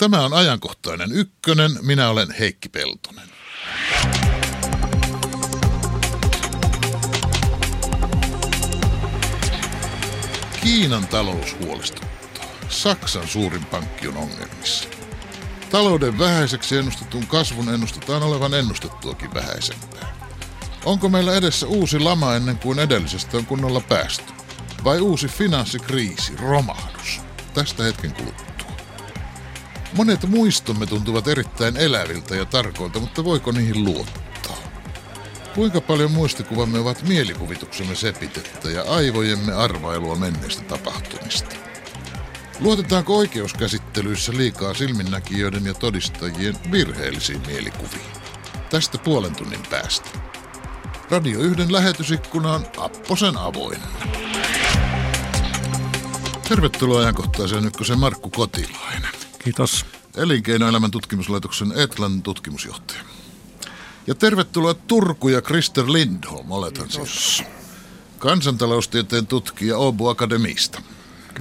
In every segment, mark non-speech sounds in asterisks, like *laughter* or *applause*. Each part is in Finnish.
Tämä on ajankohtainen ykkönen. Minä olen Heikki Peltonen. Kiinan talous huolestuttaa. Saksan suurin pankki on ongelmissa. Talouden vähäiseksi ennustetun kasvun ennustetaan olevan ennustettuakin vähäisempää. Onko meillä edessä uusi lama ennen kuin edellisestä on kunnolla päästy? Vai uusi finanssikriisi, romahdus? Tästä hetken kuluttua. Monet muistomme tuntuvat erittäin eläviltä ja tarkoilta, mutta voiko niihin luottaa? Kuinka paljon muistikuvamme ovat mielikuvituksemme sepitettä ja aivojemme arvailua menneistä tapahtumista? Luotetaanko oikeuskäsittelyissä liikaa silminnäkijöiden ja todistajien virheellisiin mielikuviin? Tästä puolen tunnin päästä. Radio 1 lähetysikkuna on Apposen avoinna. Tervetuloa ajankohtaiseen ykkösen Markku Kotilainen. Kiitos. Elinkeinoelämän tutkimuslaitoksen Etlan tutkimusjohtaja. Ja tervetuloa Turku ja Krister Lindholm, olethan siis kansantaloustieteen tutkija Åbo Akademista.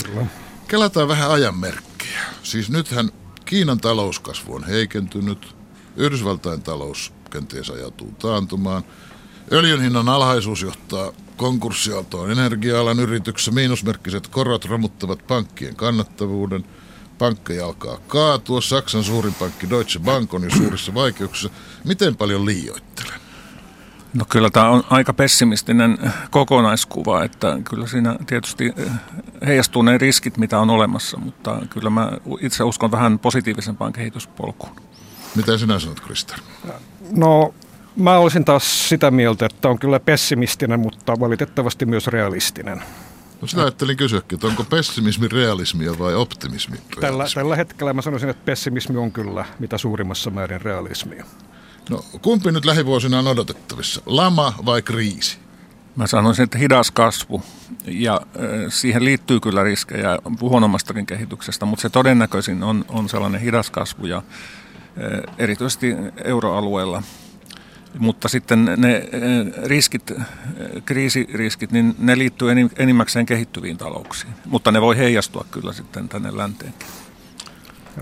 Kyllä. Kelataan vähän ajanmerkkejä. Siis nythän Kiinan talouskasvu on heikentynyt, Yhdysvaltain talous kenties ajautuu taantumaan, öljyn hinnan alhaisuus johtaa konkurssiaaltoon energia-alan yrityksessä, miinusmerkkiset korot romuttavat pankkien kannattavuuden, pankkeja alkaa kaatua, Saksan suurin pankki Deutsche Bank on jo suurissa vaikeuksissa. Miten paljon liioittelen? No kyllä tämä on aika pessimistinen kokonaiskuva, että kyllä siinä tietysti heijastuu ne riskit, mitä on olemassa, mutta kyllä mä itse uskon vähän positiivisempaan kehityspolkuun. Mitä sinä sanot, Krista? No mä olisin taas sitä mieltä, että on kyllä pessimistinen, mutta valitettavasti myös realistinen. No sitä ajattelin kysyäkin, että onko pessimismi realismia vai optimismi realismia? Tällä, tällä hetkellä mä sanoisin, että pessimismi on kyllä mitä suurimmassa määrin realismia. No kumpi nyt lähivuosina on odotettavissa, lama vai kriisi? Mä sanoisin, että hidas kasvu ja siihen liittyy kyllä riskejä huonommastakin kehityksestä, mutta se todennäköisin on, on sellainen hidas kasvu ja erityisesti euroalueella. Mutta sitten ne riskit, kriisiriskit, niin ne liittyy enimmäkseen kehittyviin talouksiin, mutta ne voi heijastua kyllä sitten tänne länteenkin.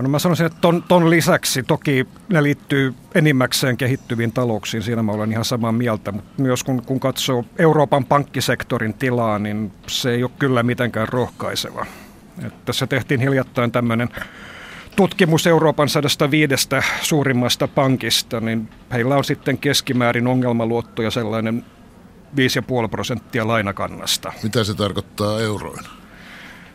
No mä sanoisin, että ton, ton lisäksi toki ne liittyy enimmäkseen kehittyviin talouksiin, siinä mä olen ihan samaa mieltä, mutta myös kun, kun katsoo Euroopan pankkisektorin tilaa, niin se ei ole kyllä mitenkään rohkaiseva. Että tässä tehtiin hiljattain tämmöinen tutkimus Euroopan 105 suurimmasta pankista, niin heillä on sitten keskimäärin ongelmaluottoja sellainen 5,5 prosenttia lainakannasta. Mitä se tarkoittaa euroina?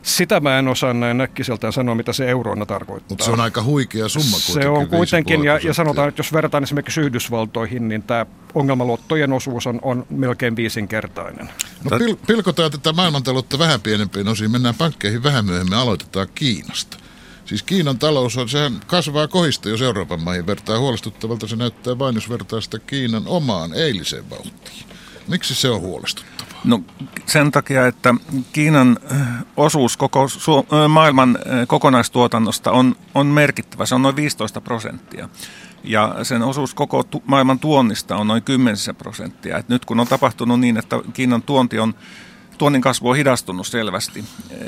Sitä mä en osaa näin näkkiseltään sanoa, mitä se euroina tarkoittaa. Mutta se on aika huikea summa kuitenkin. Se on kuitenkin, ja, ja sanotaan, että jos verrataan esimerkiksi Yhdysvaltoihin, niin tämä ongelmaluottojen osuus on, on melkein viisinkertainen. No pil, pilkotaan tätä maailmantaloutta vähän pienempiin osiin, mennään pankkeihin vähän myöhemmin, aloitetaan Kiinasta. Siis Kiinan talous on, sehän kasvaa kohista, jos Euroopan maihin vertaa. Huolestuttavalta se näyttää vain, jos vertaa sitä Kiinan omaan eiliseen vauhtiin. Miksi se on huolestuttavaa? No sen takia, että Kiinan osuus koko maailman kokonaistuotannosta on, on merkittävä. Se on noin 15 prosenttia. Ja sen osuus koko tu- maailman tuonnista on noin 10 prosenttia. Et nyt kun on tapahtunut niin, että Kiinan tuonti on tuonnin kasvu on hidastunut selvästi,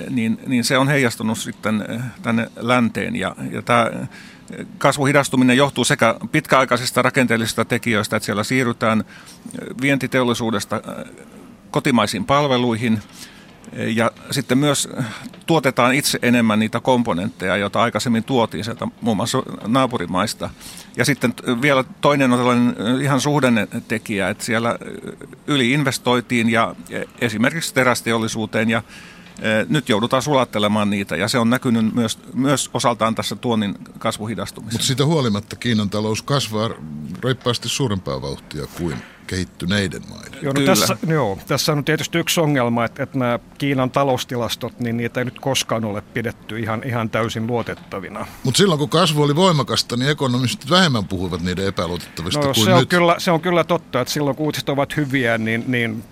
niin, niin se on heijastunut sitten tänne länteen. Ja, ja tämä kasvuhidastuminen johtuu sekä pitkäaikaisista rakenteellisista tekijöistä, että siellä siirrytään vientiteollisuudesta kotimaisiin palveluihin ja sitten myös tuotetaan itse enemmän niitä komponentteja, joita aikaisemmin tuotiin sieltä muun muassa naapurimaista. Ja sitten vielä toinen on tällainen ihan suhdennetekijä, että siellä yliinvestoitiin ja esimerkiksi terästeollisuuteen ja nyt joudutaan sulattelemaan niitä ja se on näkynyt myös, myös osaltaan tässä tuonnin kasvuhidastumisessa. Mutta siitä huolimatta Kiinan talous kasvaa reippaasti suurempaa vauhtia kuin kehittyneiden maiden. Joo, no tässä, joo, tässä on tietysti yksi ongelma, että, että nämä Kiinan taloustilastot, niin niitä ei nyt koskaan ole pidetty ihan, ihan täysin luotettavina. Mutta silloin kun kasvu oli voimakasta, niin ekonomistit vähemmän puhuivat niiden epäluotettavista no, kuin se on nyt. Kyllä, se on kyllä totta, että silloin kun uutiset ovat hyviä, niin, niin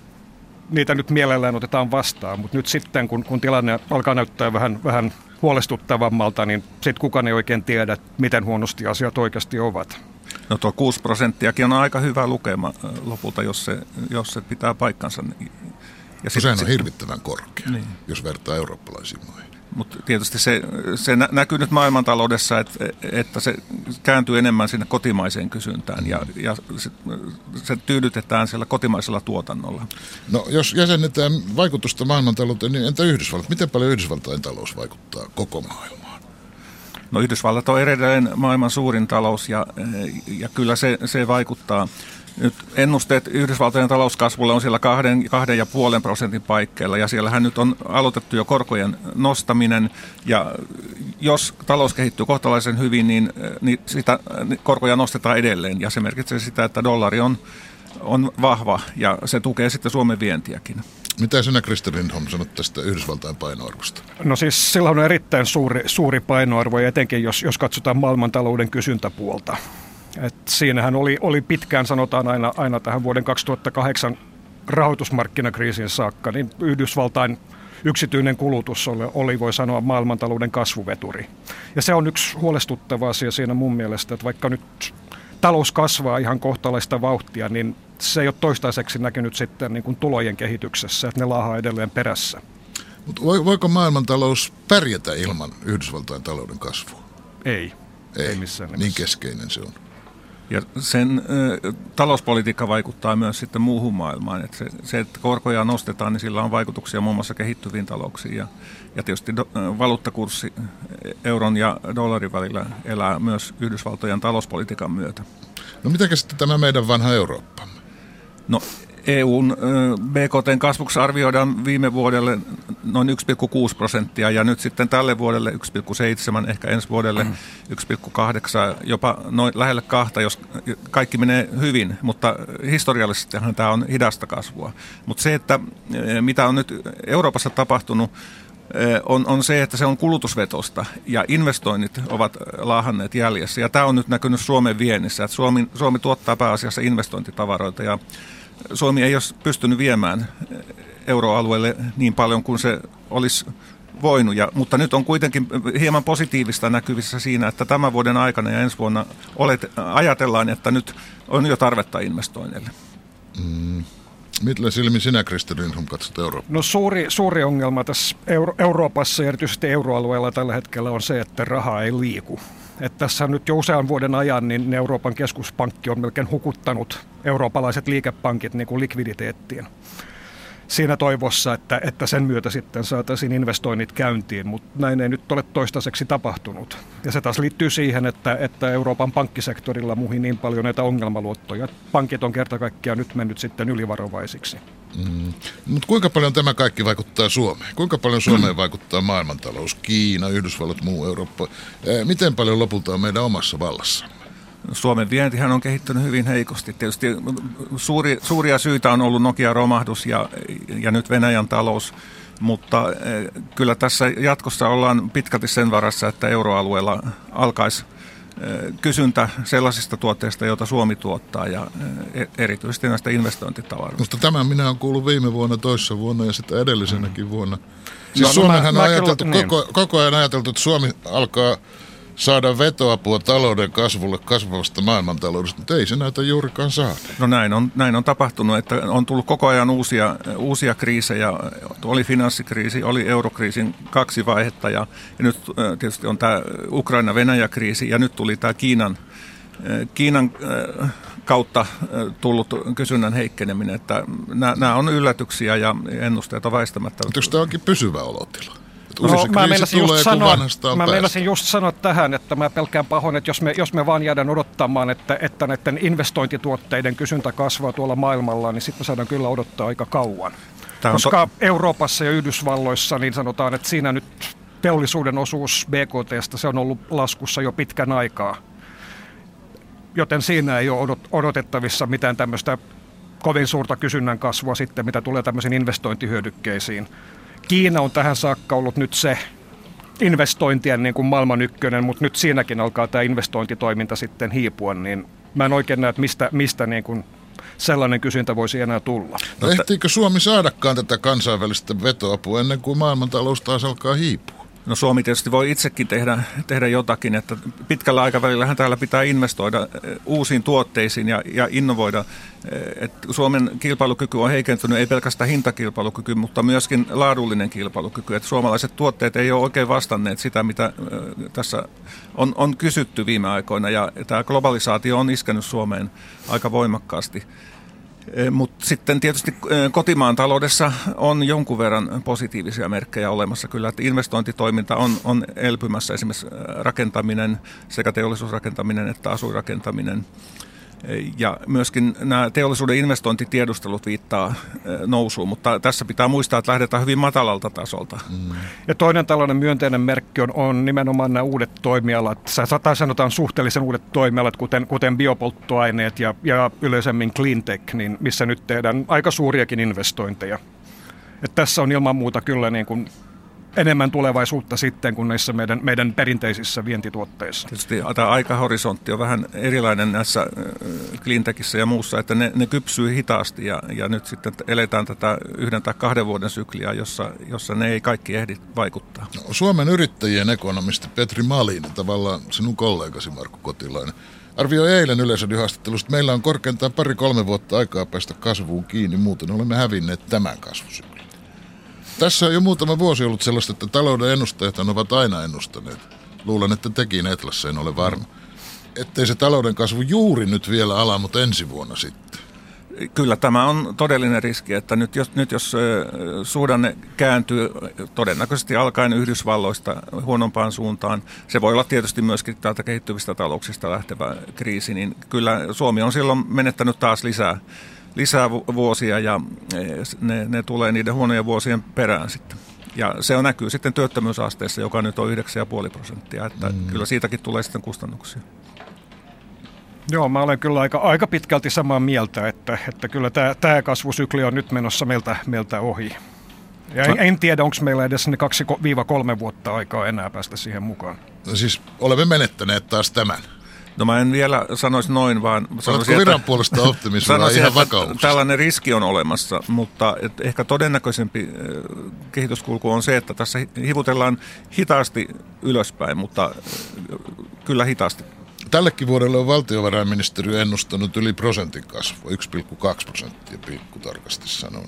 niitä nyt mielellään otetaan vastaan, mutta nyt sitten kun, kun tilanne alkaa näyttää vähän, vähän huolestuttavammalta, niin sitten kukaan ei oikein tiedä, miten huonosti asiat oikeasti ovat. No tuo 6 prosenttiakin on aika hyvä lukema lopulta, jos se, jos se pitää paikkansa. Ja no sehän on hirvittävän korkea, niin. jos vertaa eurooppalaisiin maihin. Mutta tietysti se, se näkyy nyt maailmantaloudessa, että, että se kääntyy enemmän sinne kotimaiseen kysyntään ja, ja se, se tyydytetään siellä kotimaisella tuotannolla. No jos jäsennetään vaikutusta maailmantalouteen, niin entä Yhdysvallat? Miten paljon Yhdysvaltain talous vaikuttaa koko maailmaan? No Yhdysvallat on edelleen maailman suurin talous ja, ja kyllä se, se vaikuttaa. Nyt ennusteet Yhdysvaltojen talouskasvulle on siellä kahden, kahden ja puolen prosentin paikkeilla ja siellähän nyt on aloitettu jo korkojen nostaminen ja jos talous kehittyy kohtalaisen hyvin, niin, niin sitä niin korkoja nostetaan edelleen ja se merkitsee sitä, että dollari on, on vahva ja se tukee sitten Suomen vientiäkin. Mitä sinä, Kristi Lindholm, sanot tästä Yhdysvaltain painoarvosta? No siis sillä on erittäin suuri, suuri painoarvo, ja etenkin jos, jos katsotaan maailmantalouden kysyntäpuolta. Et siinähän oli, oli pitkään, sanotaan aina, aina tähän vuoden 2008 rahoitusmarkkinakriisin saakka, niin Yhdysvaltain yksityinen kulutus oli, oli, voi sanoa, maailmantalouden kasvuveturi. Ja se on yksi huolestuttava asia siinä mun mielestä, että vaikka nyt talous kasvaa ihan kohtalaista vauhtia, niin se ei ole toistaiseksi näkynyt sitten niin kuin tulojen kehityksessä, että ne laahaa edelleen perässä. Mutta voiko maailmantalous pärjätä ilman Yhdysvaltain talouden kasvua? Ei. Ei, ei missään nimessä. Niin keskeinen se on. Ja sen ö, talouspolitiikka vaikuttaa myös sitten muuhun maailmaan. Että se, se, että korkoja nostetaan, niin sillä on vaikutuksia muun muassa kehittyviin talouksiin. Ja, ja tietysti do, valuuttakurssi euron ja dollarin välillä elää myös Yhdysvaltojen talouspolitiikan myötä. No mitä sitten tämä meidän vanha Eurooppamme? No EUn BKTn kasvuksi arvioidaan viime vuodelle noin 1,6 prosenttia ja nyt sitten tälle vuodelle 1,7, ehkä ensi vuodelle 1,8, jopa noin lähelle kahta, jos kaikki menee hyvin, mutta historiallisestihan tämä on hidasta kasvua. Mutta se, että mitä on nyt Euroopassa tapahtunut, on, on se, että se on kulutusvetosta ja investoinnit ovat laahanneet jäljessä. Ja tämä on nyt näkynyt Suomen viennissä, että Suomi, Suomi tuottaa pääasiassa investointitavaroita ja Suomi ei olisi pystynyt viemään euroalueelle niin paljon kuin se olisi voinut, ja, mutta nyt on kuitenkin hieman positiivista näkyvissä siinä, että tämän vuoden aikana ja ensi vuonna olet, ajatellaan, että nyt on jo tarvetta investoinneille. Mm. Millä silmin sinä, Kristi Lindholm, katsot Eurooppaa? No suuri, suuri ongelma tässä Euro- Euroopassa ja erityisesti euroalueella tällä hetkellä on se, että raha ei liiku. Että tässä nyt jo usean vuoden ajan niin Euroopan keskuspankki on melkein hukuttanut eurooppalaiset liikepankit niin kuin likviditeettiin siinä toivossa, että, että sen myötä sitten saataisiin investoinnit käyntiin, mutta näin ei nyt ole toistaiseksi tapahtunut. Ja se taas liittyy siihen, että, että Euroopan pankkisektorilla muihin niin paljon näitä ongelmaluottoja. Pankit on kerta kaikkiaan nyt mennyt sitten ylivarovaisiksi. Mm. Mutta kuinka paljon tämä kaikki vaikuttaa Suomeen? Kuinka paljon Suomeen vaikuttaa maailmantalous, Kiina, Yhdysvallat, muu Eurooppa? Miten paljon lopulta on meidän omassa vallassamme? Suomen vientihän on kehittynyt hyvin heikosti. Tietysti suuri, suuria syitä on ollut Nokia-romahdus ja, ja nyt Venäjän talous, mutta eh, kyllä tässä jatkossa ollaan pitkälti sen varassa, että euroalueella alkaisi eh, kysyntä sellaisista tuotteista, joita Suomi tuottaa ja eh, erityisesti näistä investointitavaroista. Mutta tämän minä olen kuullut viime vuonna, toissa vuonna ja sitä edellisenäkin vuonna. Siis no, Suomenhan no, mä, on ajateltu, niin. koko, koko ajan ajateltu, että Suomi alkaa saada vetoapua talouden kasvulle kasvavasta maailmantaloudesta, mutta ei se näytä juurikaan saada. No näin on, näin on tapahtunut, että on tullut koko ajan uusia, uusia kriisejä. Oli finanssikriisi, oli eurokriisin kaksi vaihetta ja, ja nyt äh, tietysti on tämä Ukraina-Venäjä-kriisi ja nyt tuli tämä Kiinan, äh, Kiinan äh, kautta tullut kysynnän heikkeneminen. Että nämä on yllätyksiä ja ennusteet on väistämättä. Mutta tämä onkin pysyvä olotila? No, mä meinasin, just sanoa, mä meinasin just sanoa tähän, että mä pelkään pahoin, että jos me, jos me vaan jäädään odottamaan, että, että näiden investointituotteiden kysyntä kasvaa tuolla maailmalla, niin sitten me saadaan kyllä odottaa aika kauan. Tämä Koska to... Euroopassa ja Yhdysvalloissa niin sanotaan, että siinä nyt teollisuuden osuus BKTstä se on ollut laskussa jo pitkän aikaa. Joten siinä ei ole odotettavissa mitään tämmöistä kovin suurta kysynnän kasvua sitten, mitä tulee tämmöisiin investointihyödykkeisiin. Kiina on tähän saakka ollut nyt se investointien niin kuin maailman ykkönen, mutta nyt siinäkin alkaa tämä investointitoiminta sitten hiipua, niin mä en oikein näe, että mistä, mistä niin kuin sellainen kysyntä voisi enää tulla. No ehtiikö Suomi saadakaan tätä kansainvälistä vetoapua ennen kuin maailmantalous taas alkaa hiipua? No Suomi tietysti voi itsekin tehdä, tehdä jotakin, että pitkällä aikavälillä täällä pitää investoida eh, uusiin tuotteisiin ja, ja innovoida. Eh, että Suomen kilpailukyky on heikentynyt, ei pelkästään hintakilpailukyky, mutta myöskin laadullinen kilpailukyky. Että suomalaiset tuotteet ei ole oikein vastanneet sitä, mitä eh, tässä on, on kysytty viime aikoina. Ja tämä globalisaatio on iskenyt Suomeen aika voimakkaasti. Eh, Mutta sitten tietysti eh, kotimaan taloudessa on jonkun verran positiivisia merkkejä olemassa kyllä, että investointitoiminta on, on elpymässä, esimerkiksi eh, rakentaminen, sekä teollisuusrakentaminen että asuinrakentaminen. Ja myöskin nämä teollisuuden investointitiedustelut viittaa nousuun, mutta tässä pitää muistaa, että lähdetään hyvin matalalta tasolta. Mm. Ja toinen tällainen myönteinen merkki on, on nimenomaan nämä uudet toimialat, tai sanotaan suhteellisen uudet toimialat, kuten, kuten biopolttoaineet ja, ja yleisemmin cleantech, niin missä nyt tehdään aika suuriakin investointeja. Että tässä on ilman muuta kyllä niin kuin enemmän tulevaisuutta sitten kuin näissä meidän, meidän perinteisissä vientituotteissa. Tietysti tämä aikahorisontti on vähän erilainen näissä cleantechissä ja muussa, että ne, ne kypsyy hitaasti ja, ja nyt sitten eletään tätä yhden tai kahden vuoden sykliä, jossa, jossa ne ei kaikki ehdi vaikuttaa. No, Suomen yrittäjien ekonomisti Petri Malin, tavallaan sinun kollegasi Markku Kotilainen, arvioi eilen yleisödihaastattelusta, että meillä on korkeintaan pari-kolme vuotta aikaa päästä kasvuun kiinni, muuten olemme hävinneet tämän kasvusyklin. Tässä on jo muutama vuosi ollut sellaista, että talouden ennustajat ovat aina ennustaneet. Luulen, että tekin Etlassa, en ole varma. Ettei se talouden kasvu juuri nyt vielä ala, mutta ensi vuonna sitten. Kyllä tämä on todellinen riski, että nyt jos, nyt jos suhdanne kääntyy todennäköisesti alkaen Yhdysvalloista huonompaan suuntaan, se voi olla tietysti myöskin täältä kehittyvistä talouksista lähtevä kriisi, niin kyllä Suomi on silloin menettänyt taas lisää lisää vuosia ja e, ne, ne tulee niiden huonojen vuosien perään sitten. Ja se on näkyy sitten työttömyysasteessa, joka nyt on 9,5 prosenttia, että mm. kyllä siitäkin tulee sitten kustannuksia. Joo, mä olen kyllä aika, aika pitkälti samaa mieltä, että, että kyllä tämä, tämä kasvusykli on nyt menossa meiltä, meiltä ohi. Ja en, en tiedä, onko meillä edes ne 2-3 vuotta aikaa enää päästä siihen mukaan. No siis olemme menettäneet taas tämän. No mä en vielä sanoisi noin, vaan sanoisin, viran että, puolesta optimismilla ihan vakauksesta? Tällainen riski on olemassa, mutta et ehkä todennäköisempi eh, kehityskulku on se, että tässä hivutellaan hitaasti ylöspäin, mutta eh, kyllä hitaasti. Tällekin vuodelle on valtiovarainministeriö ennustanut yli prosentin kasvua, 1,2 prosenttia pilkku tarkasti sanon.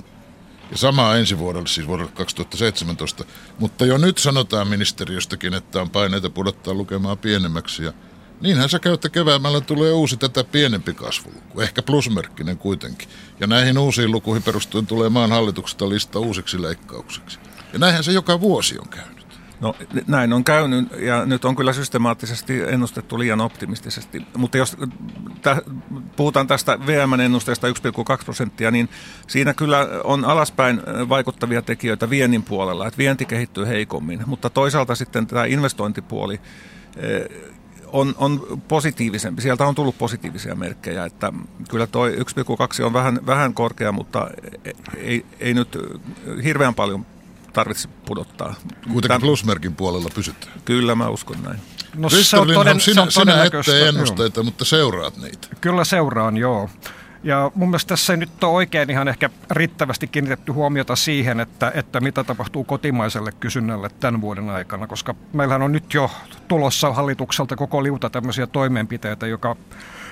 Ja samaa ensi vuodelle, siis vuodelle 2017. Mutta jo nyt sanotaan ministeriöstäkin, että on paineita pudottaa lukemaa pienemmäksi ja Niinhän sä käytte keväämällä tulee uusi tätä pienempi kasvuluku, ehkä plusmerkkinen kuitenkin. Ja näihin uusiin lukuihin perustuen tulee maan hallituksesta lista uusiksi leikkauksiksi. Ja näinhän se joka vuosi on käynyt. No näin on käynyt ja nyt on kyllä systemaattisesti ennustettu liian optimistisesti. Mutta jos täh, puhutaan tästä VM-ennusteesta 1,2 prosenttia, niin siinä kyllä on alaspäin vaikuttavia tekijöitä viennin puolella, että vienti kehittyy heikommin. Mutta toisaalta sitten tämä investointipuoli on, on positiivisempi. Sieltä on tullut positiivisia merkkejä, että kyllä tuo 1,2 on vähän, vähän korkea, mutta ei, ei nyt hirveän paljon tarvitse pudottaa. Kuitenkin plusmerkin puolella pysytään. Kyllä, mä uskon näin. No, se on toden, sinä, se on sinä ette ennusteita, joo. mutta seuraat niitä. Kyllä seuraan, joo. Ja mun mielestä tässä ei nyt ole oikein ihan ehkä riittävästi kiinnitetty huomiota siihen, että, että mitä tapahtuu kotimaiselle kysynnälle tämän vuoden aikana, koska meillähän on nyt jo tulossa hallitukselta koko liuta tämmöisiä toimenpiteitä, joka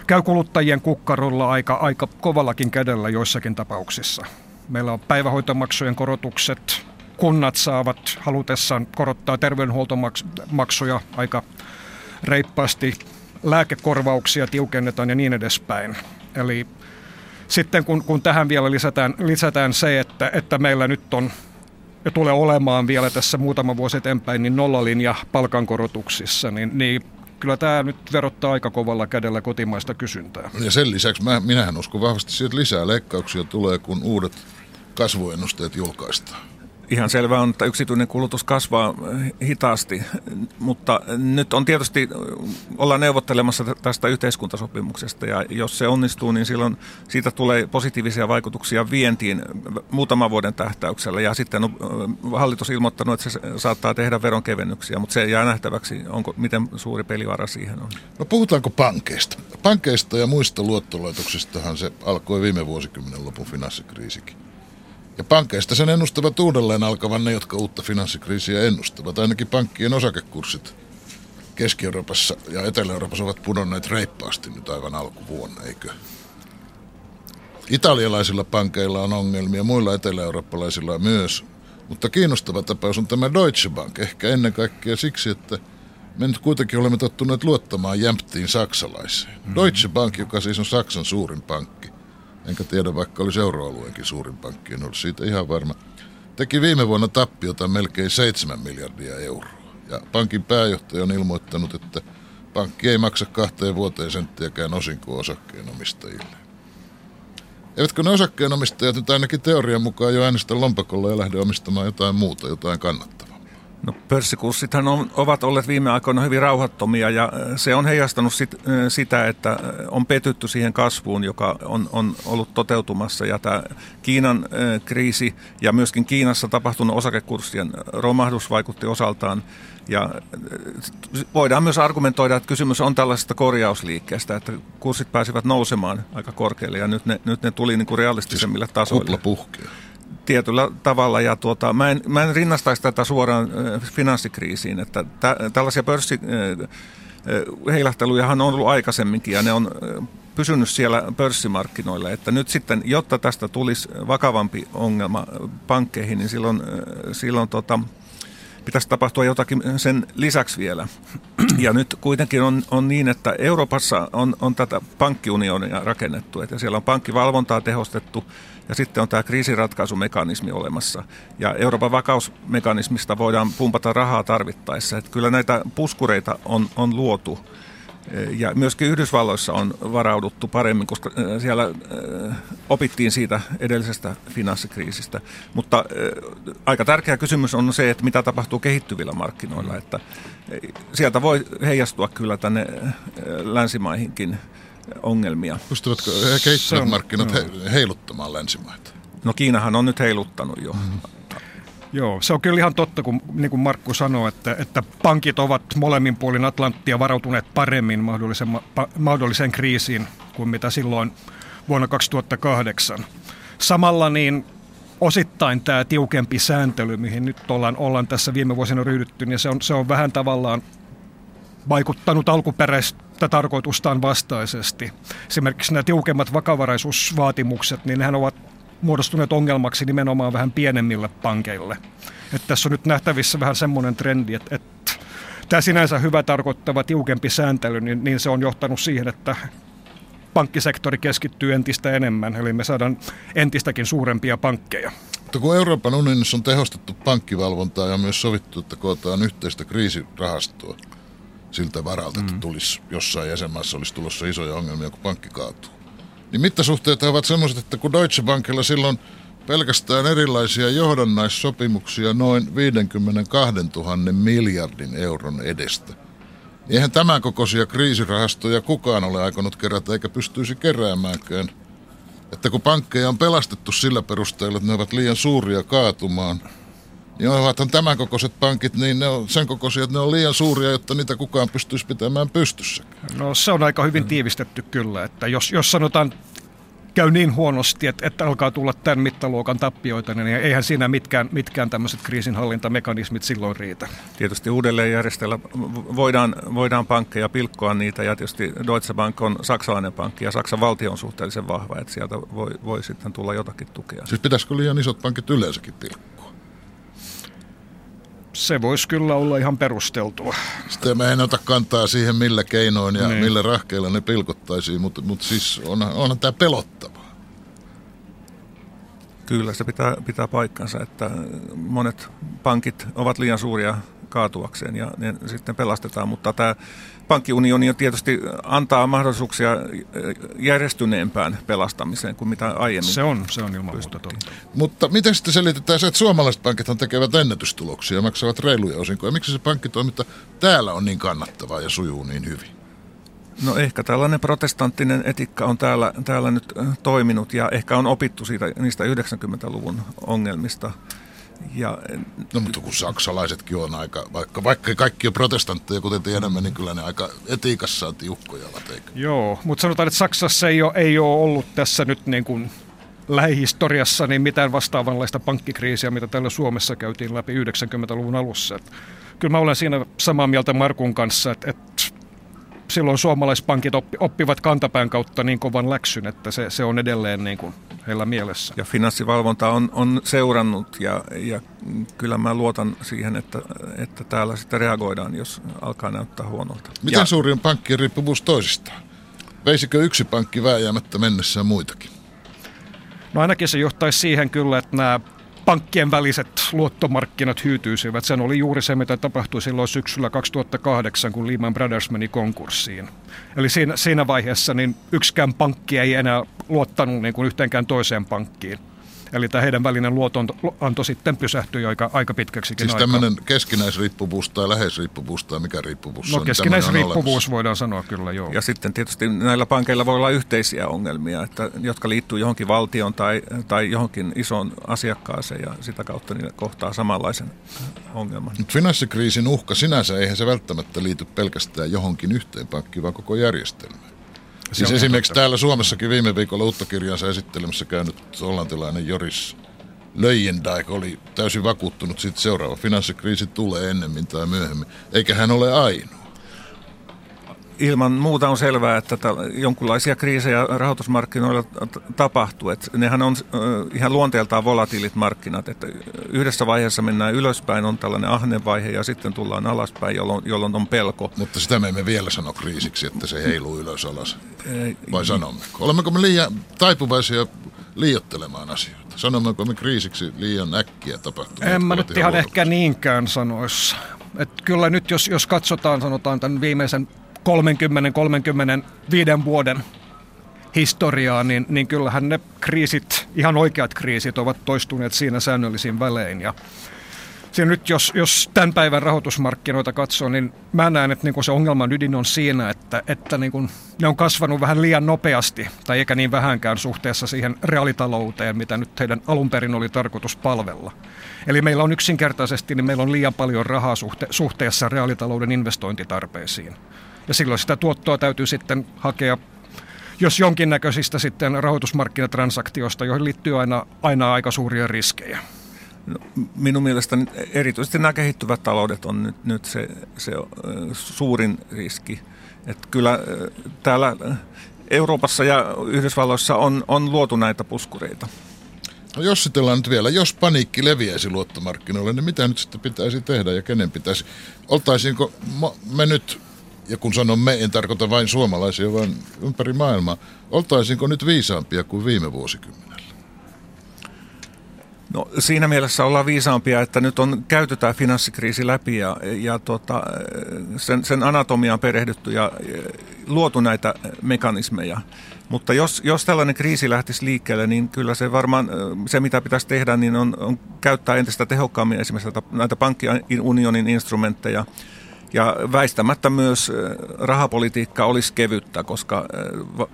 käy kuluttajien kukkarolla aika, aika kovallakin kädellä joissakin tapauksissa. Meillä on päivähoitomaksujen korotukset, kunnat saavat halutessaan korottaa terveydenhuoltomaksuja aika reippaasti, lääkekorvauksia tiukennetaan ja niin edespäin. Eli sitten kun, kun tähän vielä lisätään, lisätään se, että, että meillä nyt on ja tulee olemaan vielä tässä muutama vuosi eteenpäin, niin nollalinja palkankorotuksissa, niin, niin kyllä tämä nyt verottaa aika kovalla kädellä kotimaista kysyntää. Ja sen lisäksi mä, minähän uskon vahvasti, että lisää leikkauksia tulee, kun uudet kasvuennusteet julkaistaan ihan selvää on, että yksityinen kulutus kasvaa hitaasti, mutta nyt on tietysti, ollaan neuvottelemassa tästä yhteiskuntasopimuksesta ja jos se onnistuu, niin silloin siitä tulee positiivisia vaikutuksia vientiin muutaman vuoden tähtäyksellä ja sitten on hallitus ilmoittanut, että se saattaa tehdä veronkevennyksiä, mutta se jää nähtäväksi, onko, miten suuri pelivara siihen on. No puhutaanko pankeista? Pankeista ja muista luottolaitoksistahan se alkoi viime vuosikymmenen lopun finanssikriisikin. Ja pankeista sen ennustavat uudelleen alkavan ne, jotka uutta finanssikriisiä ennustavat. Ainakin pankkien osakekurssit Keski-Euroopassa ja Etelä-Euroopassa ovat pudonneet reippaasti nyt aivan alkuvuonna, eikö? Italialaisilla pankeilla on ongelmia, muilla etelä-eurooppalaisilla myös. Mutta kiinnostava tapaus on tämä Deutsche Bank, ehkä ennen kaikkea siksi, että me nyt kuitenkin olemme tottuneet luottamaan jämptiin saksalaiseen. Mm-hmm. Deutsche Bank, joka siis on Saksan suurin pankki, enkä tiedä vaikka olisi euroalueenkin suurin pankki, en ole siitä ihan varma, teki viime vuonna tappiota melkein 7 miljardia euroa. Ja pankin pääjohtaja on ilmoittanut, että pankki ei maksa kahteen vuoteen senttiäkään osinkoa osakkeenomistajille. Eivätkö ne osakkeenomistajat nyt ainakin teorian mukaan jo äänestä lompakolla ja lähde omistamaan jotain muuta, jotain kannattavaa? No pörssikurssithan on, ovat olleet viime aikoina hyvin rauhattomia ja se on heijastanut sit, sitä, että on petytty siihen kasvuun, joka on, on ollut toteutumassa ja tämä Kiinan kriisi ja myöskin Kiinassa tapahtunut osakekurssien romahdus vaikutti osaltaan ja voidaan myös argumentoida, että kysymys on tällaisesta korjausliikkeestä, että kurssit pääsivät nousemaan aika korkealle ja nyt ne, nyt ne tuli niin kuin realistisemmille siis tasoille. puhkea. Tietyllä tavalla ja tuota, mä, en, mä en rinnastaisi tätä suoraan finanssikriisiin, että tä, tällaisia pörssi... Äh, heilahtelujahan on ollut aikaisemminkin ja ne on pysynyt siellä pörssimarkkinoilla, että nyt sitten, jotta tästä tulisi vakavampi ongelma pankkeihin, niin silloin, silloin tota, pitäisi tapahtua jotakin sen lisäksi vielä. Ja nyt kuitenkin on, on niin, että Euroopassa on, on tätä pankkiunionia rakennettu, että siellä on pankkivalvontaa tehostettu ja sitten on tämä kriisiratkaisumekanismi olemassa. Ja Euroopan vakausmekanismista voidaan pumpata rahaa tarvittaessa. Että kyllä näitä puskureita on, on luotu ja myöskin Yhdysvalloissa on varauduttu paremmin, koska äh, siellä äh, opittiin siitä edellisestä finanssikriisistä. Mutta äh, aika tärkeä kysymys on se, että mitä tapahtuu kehittyvillä markkinoilla. Että sieltä voi heijastua kyllä tänne länsimaihinkin ongelmia. Pystyvätkö kehittyvät markkinat heiluttamaan länsimaita? No Kiinahan on nyt heiluttanut jo. Mm-hmm. Joo, se on kyllä ihan totta, kun niin kuin Markku sanoi, että, että pankit ovat molemmin puolin Atlanttia varautuneet paremmin mahdolliseen, mahdolliseen kriisiin kuin mitä silloin vuonna 2008. Samalla niin osittain tämä tiukempi sääntely, mihin nyt ollaan, ollaan tässä viime vuosina ryhdytty, niin se on, se on vähän tavallaan vaikuttanut alkuperäistä tarkoitustaan vastaisesti. Esimerkiksi nämä tiukemmat vakavaraisuusvaatimukset, niin nehän ovat muodostuneet ongelmaksi nimenomaan vähän pienemmille pankeille. Että tässä on nyt nähtävissä vähän semmoinen trendi, että, että tämä sinänsä hyvä tarkoittava tiukempi sääntely, niin, niin se on johtanut siihen, että pankkisektori keskittyy entistä enemmän, eli me saadaan entistäkin suurempia pankkeja. Mutta kun Euroopan unionissa on tehostettu pankkivalvontaa ja myös sovittu, että kootaan yhteistä kriisirahastoa siltä varalta, että mm. tulisi jossain jäsenmaassa olisi tulossa isoja ongelmia, kun pankki kaatuu niin mittasuhteet ovat sellaiset, että kun Deutsche Bankilla silloin pelkästään erilaisia johdannaissopimuksia noin 52 000 miljardin euron edestä. Niin eihän tämän kokoisia kriisirahastoja kukaan ole aikonut kerätä eikä pystyisi keräämäänkään. Että kun pankkeja on pelastettu sillä perusteella, että ne ovat liian suuria kaatumaan – niin ovathan tämän kokoiset pankit, niin ne on sen kokoisia, että ne on liian suuria, jotta niitä kukaan pystyisi pitämään pystyssä. No se on aika hyvin tiivistetty kyllä, että jos, jos sanotaan käy niin huonosti, että, että alkaa tulla tämän mittaluokan tappioita, niin eihän siinä mitkään, mitkään tämmöiset kriisinhallintamekanismit silloin riitä. Tietysti uudelleen järjestellä voidaan, voidaan pankkeja pilkkoa niitä, ja tietysti Deutsche Bank on saksalainen pankki, ja Saksan valtio on suhteellisen vahva, että sieltä voi, voi sitten tulla jotakin tukea. Siis pitäisikö liian isot pankit yleensäkin pilkkoa? Se voisi kyllä olla ihan perusteltua. Sitten me en ota kantaa siihen, millä keinoin ja niin. millä rahkeilla ne pilkottaisiin, mutta, mutta siis on, onhan tämä pelottavaa. Kyllä, se pitää, pitää paikkansa, että monet pankit ovat liian suuria kaatuakseen ja ne sitten pelastetaan, mutta tämä pankkiunioni tietysti antaa mahdollisuuksia järjestyneempään pelastamiseen kuin mitä aiemmin. Se on, se on ilman. Mutta miten sitten selitetään se, että suomalaiset pankit tekevät ennätystuloksia ja maksavat reiluja osinkoja? Miksi se pankkitoiminta täällä on niin kannattavaa ja sujuu niin hyvin? No ehkä tällainen protestanttinen etiikka on täällä, täällä nyt toiminut ja ehkä on opittu siitä, niistä 90-luvun ongelmista. Ja, no mutta kun saksalaisetkin on aika, vaikka, vaikka kaikki on protestantteja, kuten tiedämme, niin kyllä ne aika etiikassaan tiukkoja ovat, eikö? Joo, mutta sanotaan, että Saksassa ei ole, ei ole ollut tässä nyt niin kuin lähihistoriassa niin mitään vastaavanlaista pankkikriisiä, mitä täällä Suomessa käytiin läpi 90-luvun alussa. Että kyllä mä olen siinä samaa mieltä Markun kanssa, että, että silloin suomalaispankit oppi, oppivat kantapään kautta niin kovan läksyn, että se, se on edelleen niin kuin heillä mielessä. Ja finanssivalvonta on, on seurannut ja, ja kyllä mä luotan siihen, että, että täällä sitten reagoidaan, jos alkaa näyttää huonolta. Miten ja, suuri on pankkien riippuvuus toisistaan? Veisikö yksi pankki vääjäämättä mennessään muitakin? No ainakin se johtaisi siihen kyllä, että nämä pankkien väliset luottomarkkinat hyytyisivät. Sen oli juuri se, mitä tapahtui silloin syksyllä 2008, kun Lehman Brothers meni konkurssiin. Eli siinä, siinä vaiheessa niin yksikään pankki ei enää luottanut niin kuin yhteenkään toiseen pankkiin. Eli tämä heidän välinen luotonanto sitten pysähtyi aika, aika pitkäksi Siis tämmöinen keskinäisriippuvuus tai läheisriippuvuus tai mikä riippuvuus no, on? keskinäisriippuvuus voidaan sanoa kyllä, joo. Ja sitten tietysti näillä pankeilla voi olla yhteisiä ongelmia, että, jotka liittyy johonkin valtion tai, tai johonkin isoon asiakkaaseen ja sitä kautta niin kohtaa samanlaisen ongelman. Nyt finanssikriisin uhka sinänsä, eihän se välttämättä liity pelkästään johonkin yhteen pankkiin, vaan koko järjestelmään. Siis esimerkiksi totta. täällä Suomessakin viime viikolla uutta kirjansa esittelemässä käynyt hollantilainen Joris Löijendijk oli täysin vakuuttunut, että seuraava finanssikriisi tulee ennemmin tai myöhemmin, eikä hän ole ainoa ilman muuta on selvää, että jonkinlaisia kriisejä rahoitusmarkkinoilla tapahtuu. Että nehän on ihan luonteeltaan volatiilit markkinat, että yhdessä vaiheessa mennään ylöspäin, on tällainen ahnevaihe ja sitten tullaan alaspäin, jolloin, jolloin on pelko. Mutta sitä me emme vielä sano kriisiksi, että se heiluu ylös alas. Vai sanommeko? Olemmeko me liian taipuvaisia liiottelemaan asioita? Sanommeko me kriisiksi liian äkkiä tapahtunut? En mä nyt ihan ehkä niinkään sanoissa. Että kyllä nyt jos, jos katsotaan sanotaan tämän viimeisen 30-35 vuoden historiaa, niin, niin kyllähän ne kriisit, ihan oikeat kriisit, ovat toistuneet siinä säännöllisin välein. Ja siinä nyt jos, jos tämän päivän rahoitusmarkkinoita katsoo, niin mä näen, että niin se ongelman ydin on siinä, että, että niin kuin ne on kasvanut vähän liian nopeasti, tai eikä niin vähänkään suhteessa siihen reaalitalouteen, mitä nyt heidän alun perin oli tarkoitus palvella. Eli meillä on yksinkertaisesti, niin meillä on liian paljon rahaa suhte- suhteessa reaalitalouden investointitarpeisiin. Ja silloin sitä tuottoa täytyy sitten hakea jos jonkinnäköisistä sitten rahoitusmarkkinatransaktioista, joihin liittyy aina, aina aika suuria riskejä. No, minun mielestäni erityisesti nämä kehittyvät taloudet on nyt, nyt se, se suurin riski. Että kyllä täällä Euroopassa ja Yhdysvalloissa on, on luotu näitä puskureita. No jossitellaan nyt vielä, jos paniikki leviäisi luottomarkkinoille, niin mitä nyt sitten pitäisi tehdä ja kenen pitäisi? Oltaisiinko me nyt ja kun sanon me, en tarkoita vain suomalaisia, vaan ympäri maailmaa. Oltaisinko nyt viisaampia kuin viime vuosikymmenellä? No siinä mielessä ollaan viisaampia, että nyt on käyty tämä finanssikriisi läpi ja, ja tota, sen, sen anatomiaan perehdytty ja luotu näitä mekanismeja. Mutta jos, jos tällainen kriisi lähtisi liikkeelle, niin kyllä se varmaan, se mitä pitäisi tehdä, niin on, on käyttää entistä tehokkaammin esimerkiksi näitä pankkiunionin instrumentteja – ja väistämättä myös rahapolitiikka olisi kevyttä, koska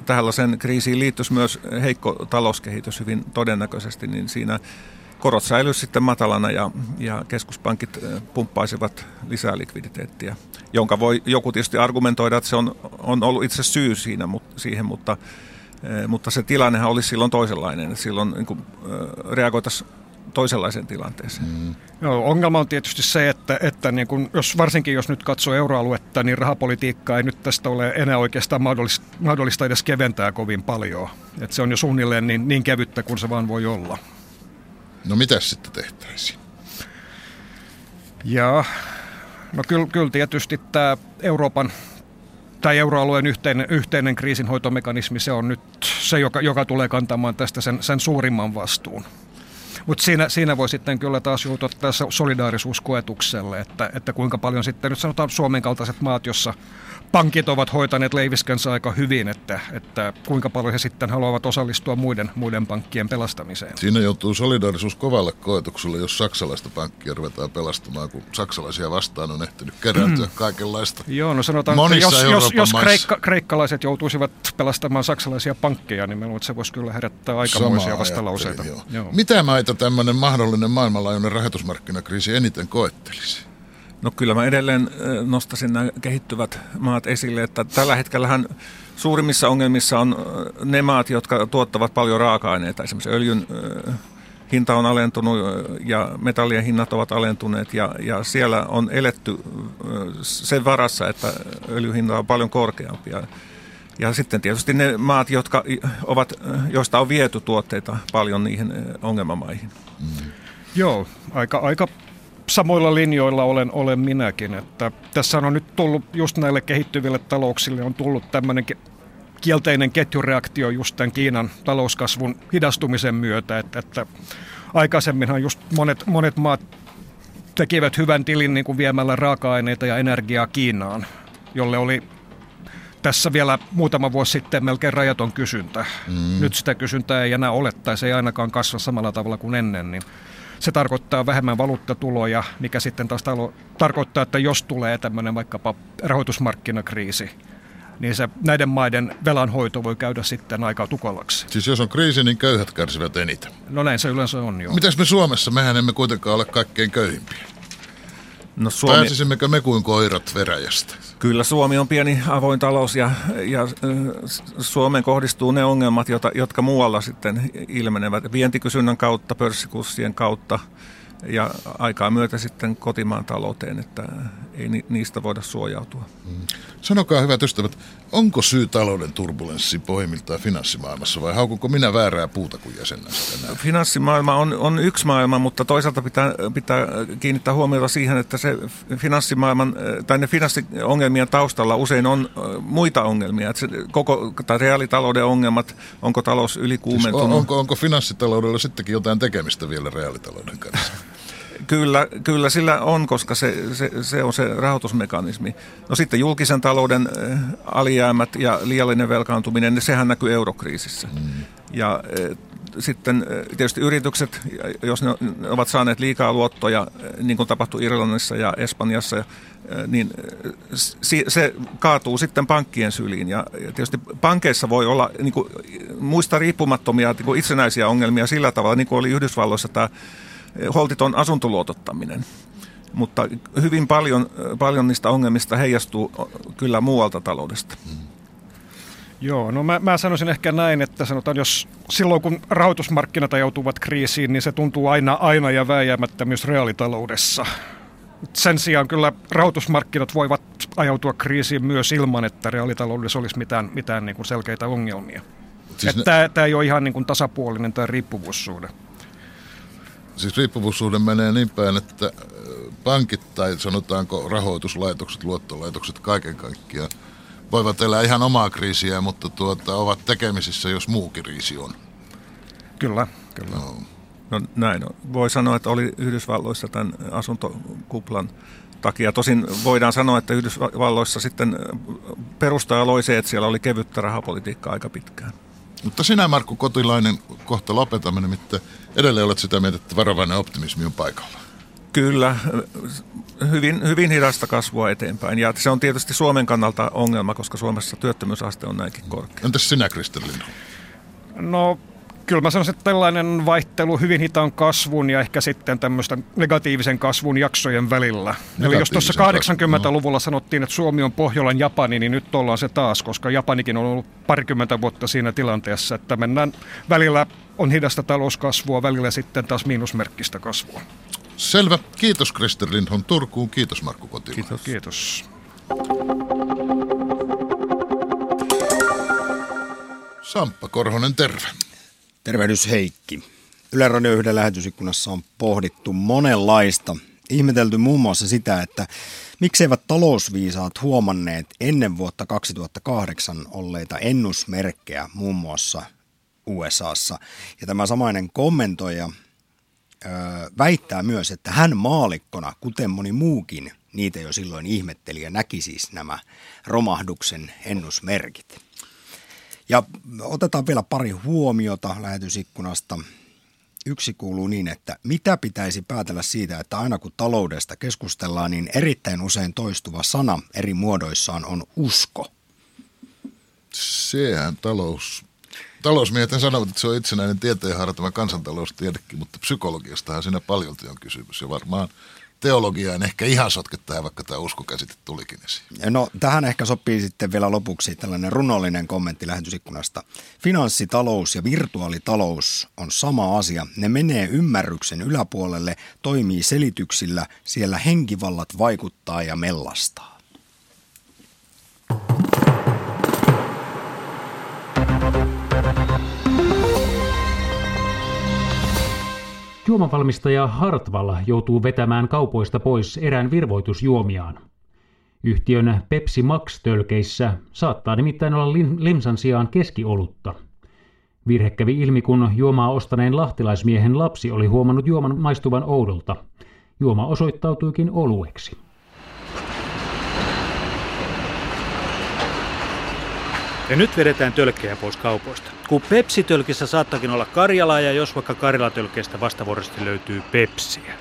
tällaisen kriisiin liittyisi myös heikko talouskehitys hyvin todennäköisesti, niin siinä korot säilyisivät sitten matalana ja, ja keskuspankit pumppaisivat lisää likviditeettiä, jonka voi joku tietysti argumentoida, että se on, on ollut itse syy siinä, siihen, mutta, mutta se tilannehan olisi silloin toisenlainen. Silloin niin reagoitaisiin toisenlaiseen tilanteeseen. Mm. No, ongelma on tietysti se, että, että niin kun, jos, varsinkin jos nyt katsoo euroaluetta, niin rahapolitiikkaa ei nyt tästä ole enää oikeastaan mahdollista, mahdollista edes keventää kovin paljon. Et se on jo suunnilleen niin, niin kevyttä kuin se vaan voi olla. No mitä sitten tehtäisiin? Ja, no kyllä, kyllä tietysti tämä Euroopan tai euroalueen yhteinen, yhteinen kriisinhoitomekanismi, se on nyt se, joka, joka tulee kantamaan tästä sen, sen suurimman vastuun. Mutta siinä, siinä voi sitten kyllä taas joutua tässä solidaarisuuskoetukselle, että, että kuinka paljon sitten nyt sanotaan Suomen kaltaiset maat, jossa pankit ovat hoitaneet leiviskänsä aika hyvin, että, että kuinka paljon he sitten haluavat osallistua muiden, muiden pankkien pelastamiseen. Siinä joutuu solidaarisuus kovalle koetukselle, jos saksalaista pankkia ruvetaan pelastamaan, kun saksalaisia vastaan on ehtinyt kerääntyä mm. kaikenlaista. Joo, no sanotaan, Monissa että jos, jos, jos kreikka, kreikkalaiset joutuisivat pelastamaan saksalaisia pankkeja, niin meillä se voisi kyllä herättää aikamoisia vastalauseita. Joo. Joo. Mitä maita tämmöinen mahdollinen maailmanlaajuinen rahoitusmarkkinakriisi eniten koettelisi? No kyllä mä edelleen nostasin nämä kehittyvät maat esille, että tällä hetkellähän suurimmissa ongelmissa on ne maat, jotka tuottavat paljon raaka-aineita. Esimerkiksi öljyn hinta on alentunut ja metallien hinnat ovat alentuneet ja, ja siellä on eletty sen varassa, että öljyhinta on paljon korkeampi. Ja, ja sitten tietysti ne maat, jotka ovat, joista on viety tuotteita paljon niihin ongelmamaihin. Mm. Joo, aika, aika samoilla linjoilla olen, olen minäkin. Että tässä on nyt tullut just näille kehittyville talouksille on tullut tämmöinen kielteinen ketjureaktio just tämän Kiinan talouskasvun hidastumisen myötä, että, että aikaisemminhan just monet, monet maat tekivät hyvän tilin niin kuin viemällä raaka-aineita ja energiaa Kiinaan, jolle oli tässä vielä muutama vuosi sitten melkein rajaton kysyntä. Mm. Nyt sitä kysyntää ei enää ole tai se ei ainakaan kasva samalla tavalla kuin ennen, niin se tarkoittaa vähemmän valuuttatuloja, mikä sitten taas talo, tarkoittaa, että jos tulee tämmöinen vaikkapa rahoitusmarkkinakriisi, niin se näiden maiden velanhoito voi käydä sitten aika tukalaksi. Siis jos on kriisi, niin köyhät kärsivät eniten. No näin se yleensä on, joo. Mitäs me Suomessa? Mehän emme kuitenkaan ole kaikkein köyhimpiä. No Suomi... Pääsisimmekö me kuin koirat veräjästä? Kyllä Suomi on pieni avoin talous ja, ja Suomeen kohdistuu ne ongelmat, jota, jotka muualla sitten ilmenevät vientikysynnän kautta, pörssikurssien kautta ja aikaa myötä sitten kotimaan talouteen, että ei niistä voida suojautua. Sanokaa hyvät ystävät, onko syy talouden turbulenssi pohjimmiltaan finanssimaailmassa vai haukunko minä väärää puuta kuin jäsennästä Finanssimaailma on, on yksi maailma, mutta toisaalta pitää, pitää kiinnittää huomiota siihen, että se finanssimaailman tai ne finanssiongelmien taustalla usein on muita ongelmia. Että se koko, tai reaalitalouden ongelmat, onko talous ylikuumentunut? Siis on, onko, onko finanssitaloudella sittenkin jotain tekemistä vielä reaalitalouden kanssa? Kyllä, kyllä sillä on, koska se, se, se on se rahoitusmekanismi. No sitten julkisen talouden eh, alijäämät ja liiallinen velkaantuminen, niin sehän näkyy eurokriisissä. Mm. Ja eh, sitten eh, tietysti yritykset, jos ne ovat saaneet liikaa luottoja, niin kuin tapahtui Irlannissa ja Espanjassa, niin se kaatuu sitten pankkien syliin. Ja tietysti pankeissa voi olla niin kuin, muista riippumattomia niin kuin itsenäisiä ongelmia sillä tavalla, niin kuin oli Yhdysvalloissa tämä holtiton asuntoluotottaminen. Mutta hyvin paljon, paljon niistä ongelmista heijastuu kyllä muualta taloudesta. Mm. Joo, no mä, mä sanoisin ehkä näin, että sanotaan, jos silloin kun rahoitusmarkkinat joutuvat kriisiin, niin se tuntuu aina, aina ja vääjäämättä myös reaalitaloudessa. Sen sijaan kyllä rahoitusmarkkinat voivat ajautua kriisiin myös ilman, että reaalitaloudessa olisi mitään, mitään niin kuin selkeitä ongelmia. Siis ne... Tämä ei ole ihan niin kuin tasapuolinen tämä riippuvuussuhde siis riippuvuussuhde menee niin päin, että pankit tai sanotaanko rahoituslaitokset, luottolaitokset kaiken kaikkiaan voivat elää ihan omaa kriisiä, mutta tuota, ovat tekemisissä, jos muu kriisi on. Kyllä, kyllä. No. no näin on. Voi sanoa, että oli Yhdysvalloissa tämän asuntokuplan takia. Tosin voidaan sanoa, että Yhdysvalloissa sitten perustaja loi se, että siellä oli kevyttä rahapolitiikkaa aika pitkään. Mutta sinä Markku Kotilainen kohta lopetamme, nimittäin edelleen olet sitä mieltä, että varovainen optimismi on paikalla. Kyllä, hyvin, hyvin hidasta kasvua eteenpäin. Ja se on tietysti Suomen kannalta ongelma, koska Suomessa työttömyysaste on näinkin korkea. Entäs sinä, Kristelina? No kyllä mä sanoisin, että tällainen vaihtelu hyvin hitaan kasvun ja ehkä sitten tämmöistä negatiivisen kasvun jaksojen välillä. Eli jos tuossa 80-luvulla no. sanottiin, että Suomi on Pohjolan Japani, niin nyt ollaan se taas, koska Japanikin on ollut parikymmentä vuotta siinä tilanteessa, että mennään välillä on hidasta talouskasvua, välillä sitten taas miinusmerkkistä kasvua. Selvä. Kiitos Krister Lindholm Turkuun. Kiitos Markku Kotila. Kiitos. Kiitos. Samppa Korhonen, terve. Tervehdys Heikki. Yle Radio 1 lähetysikkunassa on pohdittu monenlaista. Ihmetelty muun muassa sitä, että mikseivät talousviisaat huomanneet ennen vuotta 2008 olleita ennusmerkkejä muun muassa USAssa. Ja tämä samainen kommentoija ö, väittää myös, että hän maalikkona, kuten moni muukin, niitä jo silloin ihmetteli ja näki siis nämä romahduksen ennusmerkit. Ja otetaan vielä pari huomiota lähetysikkunasta. Yksi kuuluu niin, että mitä pitäisi päätellä siitä, että aina kun taloudesta keskustellaan, niin erittäin usein toistuva sana eri muodoissaan on usko. Sehän talous, talousmiehet sanovat, että se on itsenäinen tieteen harjoittama kansantaloustiedekin, mutta psykologiastahan siinä paljolti on kysymys ja varmaan teologiaa en ehkä ihan sotke tähän, vaikka tämä uskokäsite tulikin esiin. No tähän ehkä sopii sitten vielä lopuksi tällainen runollinen kommentti lähetysikkunasta. Finanssitalous ja virtuaalitalous on sama asia. Ne menee ymmärryksen yläpuolelle, toimii selityksillä, siellä henkivallat vaikuttaa ja mellastaa. Juomavalmistaja Hartwall joutuu vetämään kaupoista pois erään virvoitusjuomiaan. Yhtiön Pepsi Max-tölkeissä saattaa nimittäin olla limsan sijaan keskiolutta. Virhe kävi ilmi, kun juomaa ostaneen lahtilaismiehen lapsi oli huomannut juoman maistuvan oudolta. Juoma osoittautuikin olueksi. Ja nyt vedetään tölkkejä pois kaupoista. Kun Pepsi-tölkissä saattakin olla Karjalaa ja jos vaikka Karjala-tölkeistä vastavuoroisesti löytyy Pepsiä.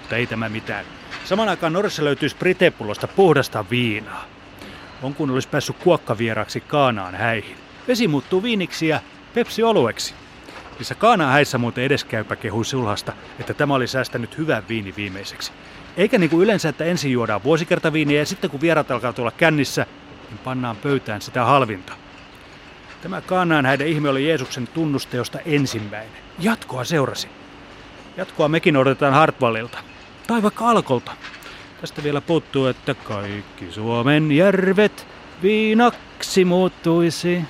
Mutta ei tämä mitään. Saman aikaan Norjassa löytyy Spritepullosta puhdasta viinaa. On kun olisi päässyt kuokkavieraksi Kaanaan häihin. Vesi muuttuu viiniksi ja Pepsi olueksi. Missä Kaanaan häissä muuten edeskäypä kehui sulhasta, että tämä oli säästänyt hyvän viini viimeiseksi. Eikä niin kuin yleensä, että ensin juodaan vuosikertaviiniä ja sitten kun vierat alkaa tulla kännissä, niin pannaan pöytään sitä halvinta. Tämä Kaanaan häiden ihme oli Jeesuksen tunnuste, josta ensimmäinen. Jatkoa seurasi. Jatkoa mekin odotetaan Hartwallilta. Tai vaikka Alkolta. Tästä vielä puuttuu, että kaikki Suomen järvet viinaksi muuttuisi.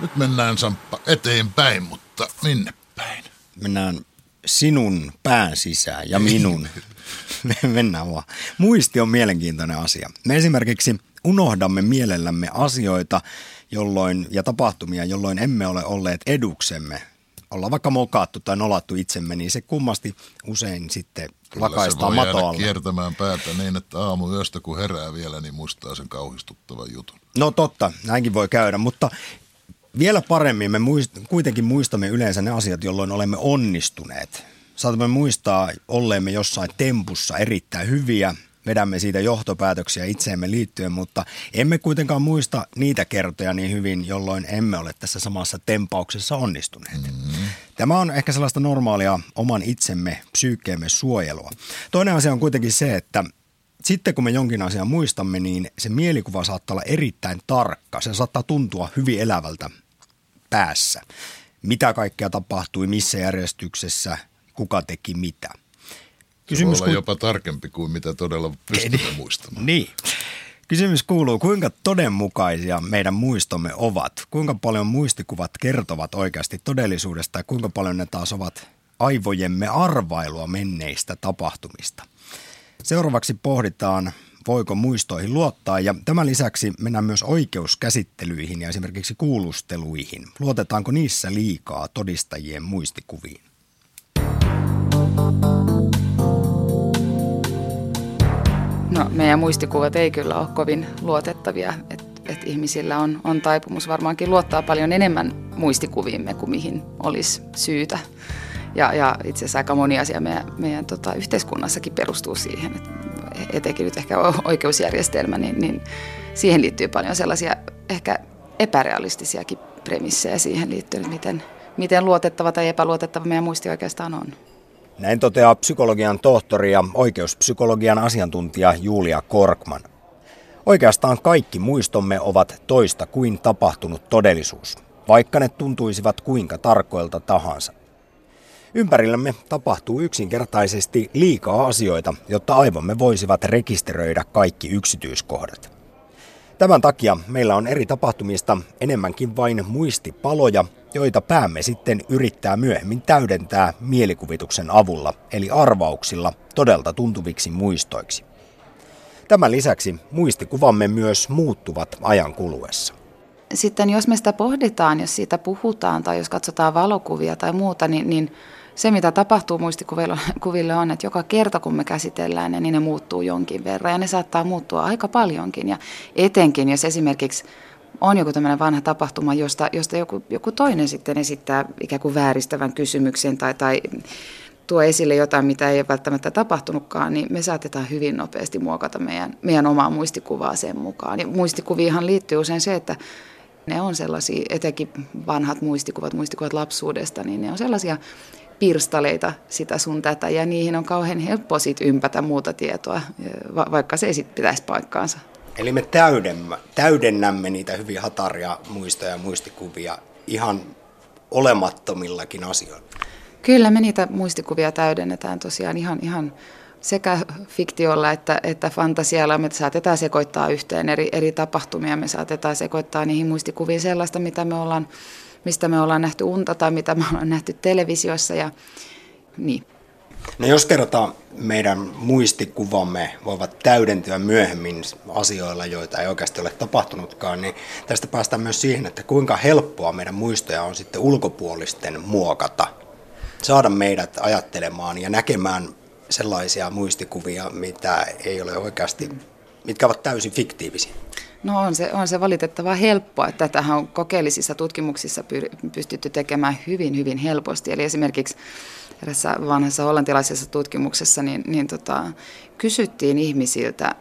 Nyt mennään Samppa eteenpäin, mutta minne päin? Mennään sinun pään sisään ja minun. *laughs* Mennään vaan. Muisti on mielenkiintoinen asia. Me esimerkiksi unohdamme mielellämme asioita jolloin, ja tapahtumia, jolloin emme ole olleet eduksemme. Ollaan vaikka mokaattu tai nolattu itsemme, niin se kummasti usein sitten Kyllä lakaistaan matoalle. kiertämään päätä niin, että aamu yöstä kun herää vielä, niin muistaa sen kauhistuttavan jutun. No totta, näinkin voi käydä, mutta vielä paremmin me muist, kuitenkin muistamme yleensä ne asiat, jolloin olemme onnistuneet. Saatamme muistaa olleemme jossain tempussa erittäin hyviä, vedämme siitä johtopäätöksiä itseemme liittyen, mutta emme kuitenkaan muista niitä kertoja niin hyvin, jolloin emme ole tässä samassa tempauksessa onnistuneet. Mm-hmm. Tämä on ehkä sellaista normaalia oman itsemme, psyykkeemme suojelua. Toinen asia on kuitenkin se, että sitten kun me jonkin asian muistamme, niin se mielikuva saattaa olla erittäin tarkka. Se saattaa tuntua hyvin elävältä päässä. Mitä kaikkea tapahtui, missä järjestyksessä, kuka teki mitä. Kysymys voi olla jopa tarkempi kuin mitä todella pystymme muistamaan. Niin. Kysymys kuuluu, kuinka todenmukaisia meidän muistomme ovat? Kuinka paljon muistikuvat kertovat oikeasti todellisuudesta ja kuinka paljon ne taas ovat aivojemme arvailua menneistä tapahtumista? Seuraavaksi pohditaan, voiko muistoihin luottaa ja tämän lisäksi mennään myös oikeuskäsittelyihin ja esimerkiksi kuulusteluihin. Luotetaanko niissä liikaa todistajien muistikuviin? No, meidän muistikuvat ei kyllä ole kovin luotettavia. Et, et ihmisillä on, on taipumus varmaankin luottaa paljon enemmän muistikuviimme kuin mihin olisi syytä. Ja, ja itse asiassa aika moni asia meidän, meidän tota, yhteiskunnassakin perustuu siihen, että etenkin nyt ehkä oikeusjärjestelmä, niin, niin siihen liittyy paljon sellaisia ehkä epärealistisiakin premissejä siihen liittyen, miten, miten luotettava tai epäluotettava meidän muisti oikeastaan on. Näin toteaa psykologian tohtori ja oikeuspsykologian asiantuntija Julia Korkman. Oikeastaan kaikki muistomme ovat toista kuin tapahtunut todellisuus, vaikka ne tuntuisivat kuinka tarkoilta tahansa. Ympärillämme tapahtuu yksinkertaisesti liikaa asioita, jotta aivomme voisivat rekisteröidä kaikki yksityiskohdat. Tämän takia meillä on eri tapahtumista enemmänkin vain muistipaloja, joita päämme sitten yrittää myöhemmin täydentää mielikuvituksen avulla, eli arvauksilla todelta tuntuviksi muistoiksi. Tämän lisäksi muistikuvamme myös muuttuvat ajan kuluessa. Sitten jos me sitä pohditaan, jos siitä puhutaan tai jos katsotaan valokuvia tai muuta, niin, niin se, mitä tapahtuu muistikuville *laughs* on, että joka kerta kun me käsitellään ne, niin ne muuttuu jonkin verran ja ne saattaa muuttua aika paljonkin. Ja etenkin, jos esimerkiksi on joku tämmöinen vanha tapahtuma, josta, josta joku, joku toinen sitten esittää ikään kuin vääristävän kysymyksen tai, tai tuo esille jotain, mitä ei ole välttämättä tapahtunutkaan, niin me saatetaan hyvin nopeasti muokata meidän, meidän omaa muistikuvaa sen mukaan. Ja muistikuviinhan liittyy usein se, että Ne on sellaisia, etenkin vanhat muistikuvat, muistikuvat lapsuudesta, niin ne on sellaisia pirstaleita sitä sun tätä ja niihin on kauhean helppo sit ympätä muuta tietoa, vaikka se ei sitten pitäisi paikkaansa. Eli me täydennämme, täydennämme niitä hyvin hataria muistoja ja muistikuvia ihan olemattomillakin asioilla. Kyllä me niitä muistikuvia täydennetään tosiaan ihan, ihan sekä fiktiolla että, että fantasialla. Me saatetaan sekoittaa yhteen eri, eri tapahtumia, me saatetaan sekoittaa niihin muistikuviin sellaista, mitä me ollaan, mistä me ollaan nähty unta tai mitä me ollaan nähty televisiossa ja niin. No jos kerrotaan meidän muistikuvamme voivat täydentyä myöhemmin asioilla, joita ei oikeasti ole tapahtunutkaan, niin tästä päästään myös siihen, että kuinka helppoa meidän muistoja on sitten ulkopuolisten muokata. Saada meidät ajattelemaan ja näkemään sellaisia muistikuvia, mitä ei ole oikeasti, mitkä ovat täysin fiktiivisiä. No on se, on se valitettavaa helppoa, että tätähän on kokeellisissa tutkimuksissa pystytty tekemään hyvin, hyvin helposti. Eli esimerkiksi erässä vanhassa hollantilaisessa tutkimuksessa niin, niin tota, kysyttiin ihmisiltä,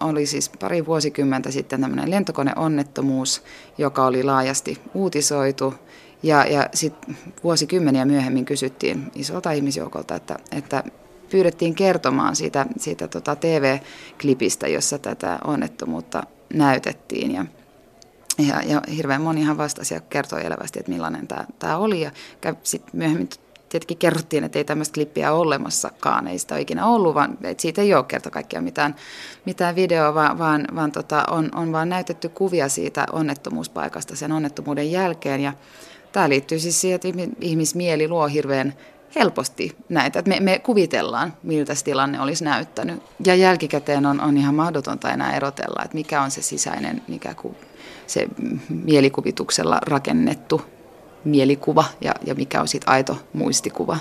oli siis pari vuosikymmentä sitten tämmöinen lentokoneonnettomuus, joka oli laajasti uutisoitu. Ja, ja sitten vuosikymmeniä myöhemmin kysyttiin isolta ihmisjoukolta, että, että pyydettiin kertomaan siitä, siitä tota TV-klipistä, jossa tätä onnettomuutta näytettiin. Ja, ja, ja hirveän monihan vastasi ja kertoi elävästi, että millainen tämä, tämä oli. Ja sitten myöhemmin tietenkin kerrottiin, että ei tämmöistä klippiä ole olemassakaan, ei sitä ole ikinä ollut, vaan että siitä ei ole kerta kaikkiaan mitään, mitään videoa, vaan, vaan, vaan tota, on, on vaan näytetty kuvia siitä onnettomuuspaikasta sen onnettomuuden jälkeen. Ja tämä liittyy siis siihen, että ihmismieli luo hirveän helposti näitä. Että me, me kuvitellaan, miltä se tilanne olisi näyttänyt. Ja jälkikäteen on, on ihan mahdotonta enää erotella, että mikä on se sisäinen, mikä ku, se mielikuvituksella rakennettu mielikuva ja, ja mikä on sitten aito muistikuva.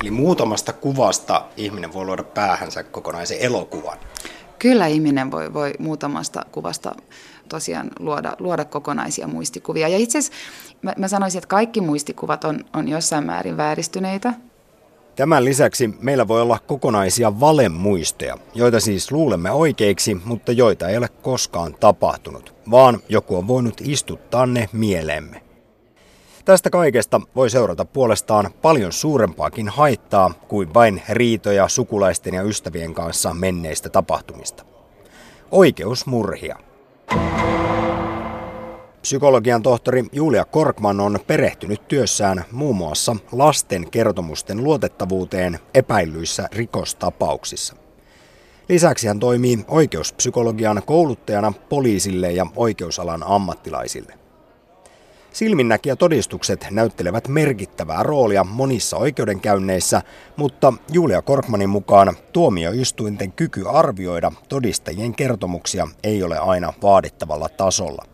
Eli muutamasta kuvasta ihminen voi luoda päähänsä kokonaisen elokuvan. Kyllä ihminen voi, voi muutamasta kuvasta tosiaan luoda, luoda kokonaisia muistikuvia. Ja itse asiassa mä, mä sanoisin, että kaikki muistikuvat on, on jossain määrin vääristyneitä. Tämän lisäksi meillä voi olla kokonaisia valemuisteja, joita siis luulemme oikeiksi, mutta joita ei ole koskaan tapahtunut, vaan joku on voinut istuttaa ne mieleemme. Tästä kaikesta voi seurata puolestaan paljon suurempaakin haittaa kuin vain riitoja sukulaisten ja ystävien kanssa menneistä tapahtumista. Oikeusmurhia. Psykologian tohtori Julia Korkman on perehtynyt työssään muun muassa lasten kertomusten luotettavuuteen epäillyissä rikostapauksissa. Lisäksi hän toimii oikeuspsykologian kouluttajana poliisille ja oikeusalan ammattilaisille. Silminnäkijä todistukset näyttelevät merkittävää roolia monissa oikeudenkäynneissä, mutta Julia Korkmanin mukaan tuomioistuinten kyky arvioida todistajien kertomuksia ei ole aina vaadittavalla tasolla.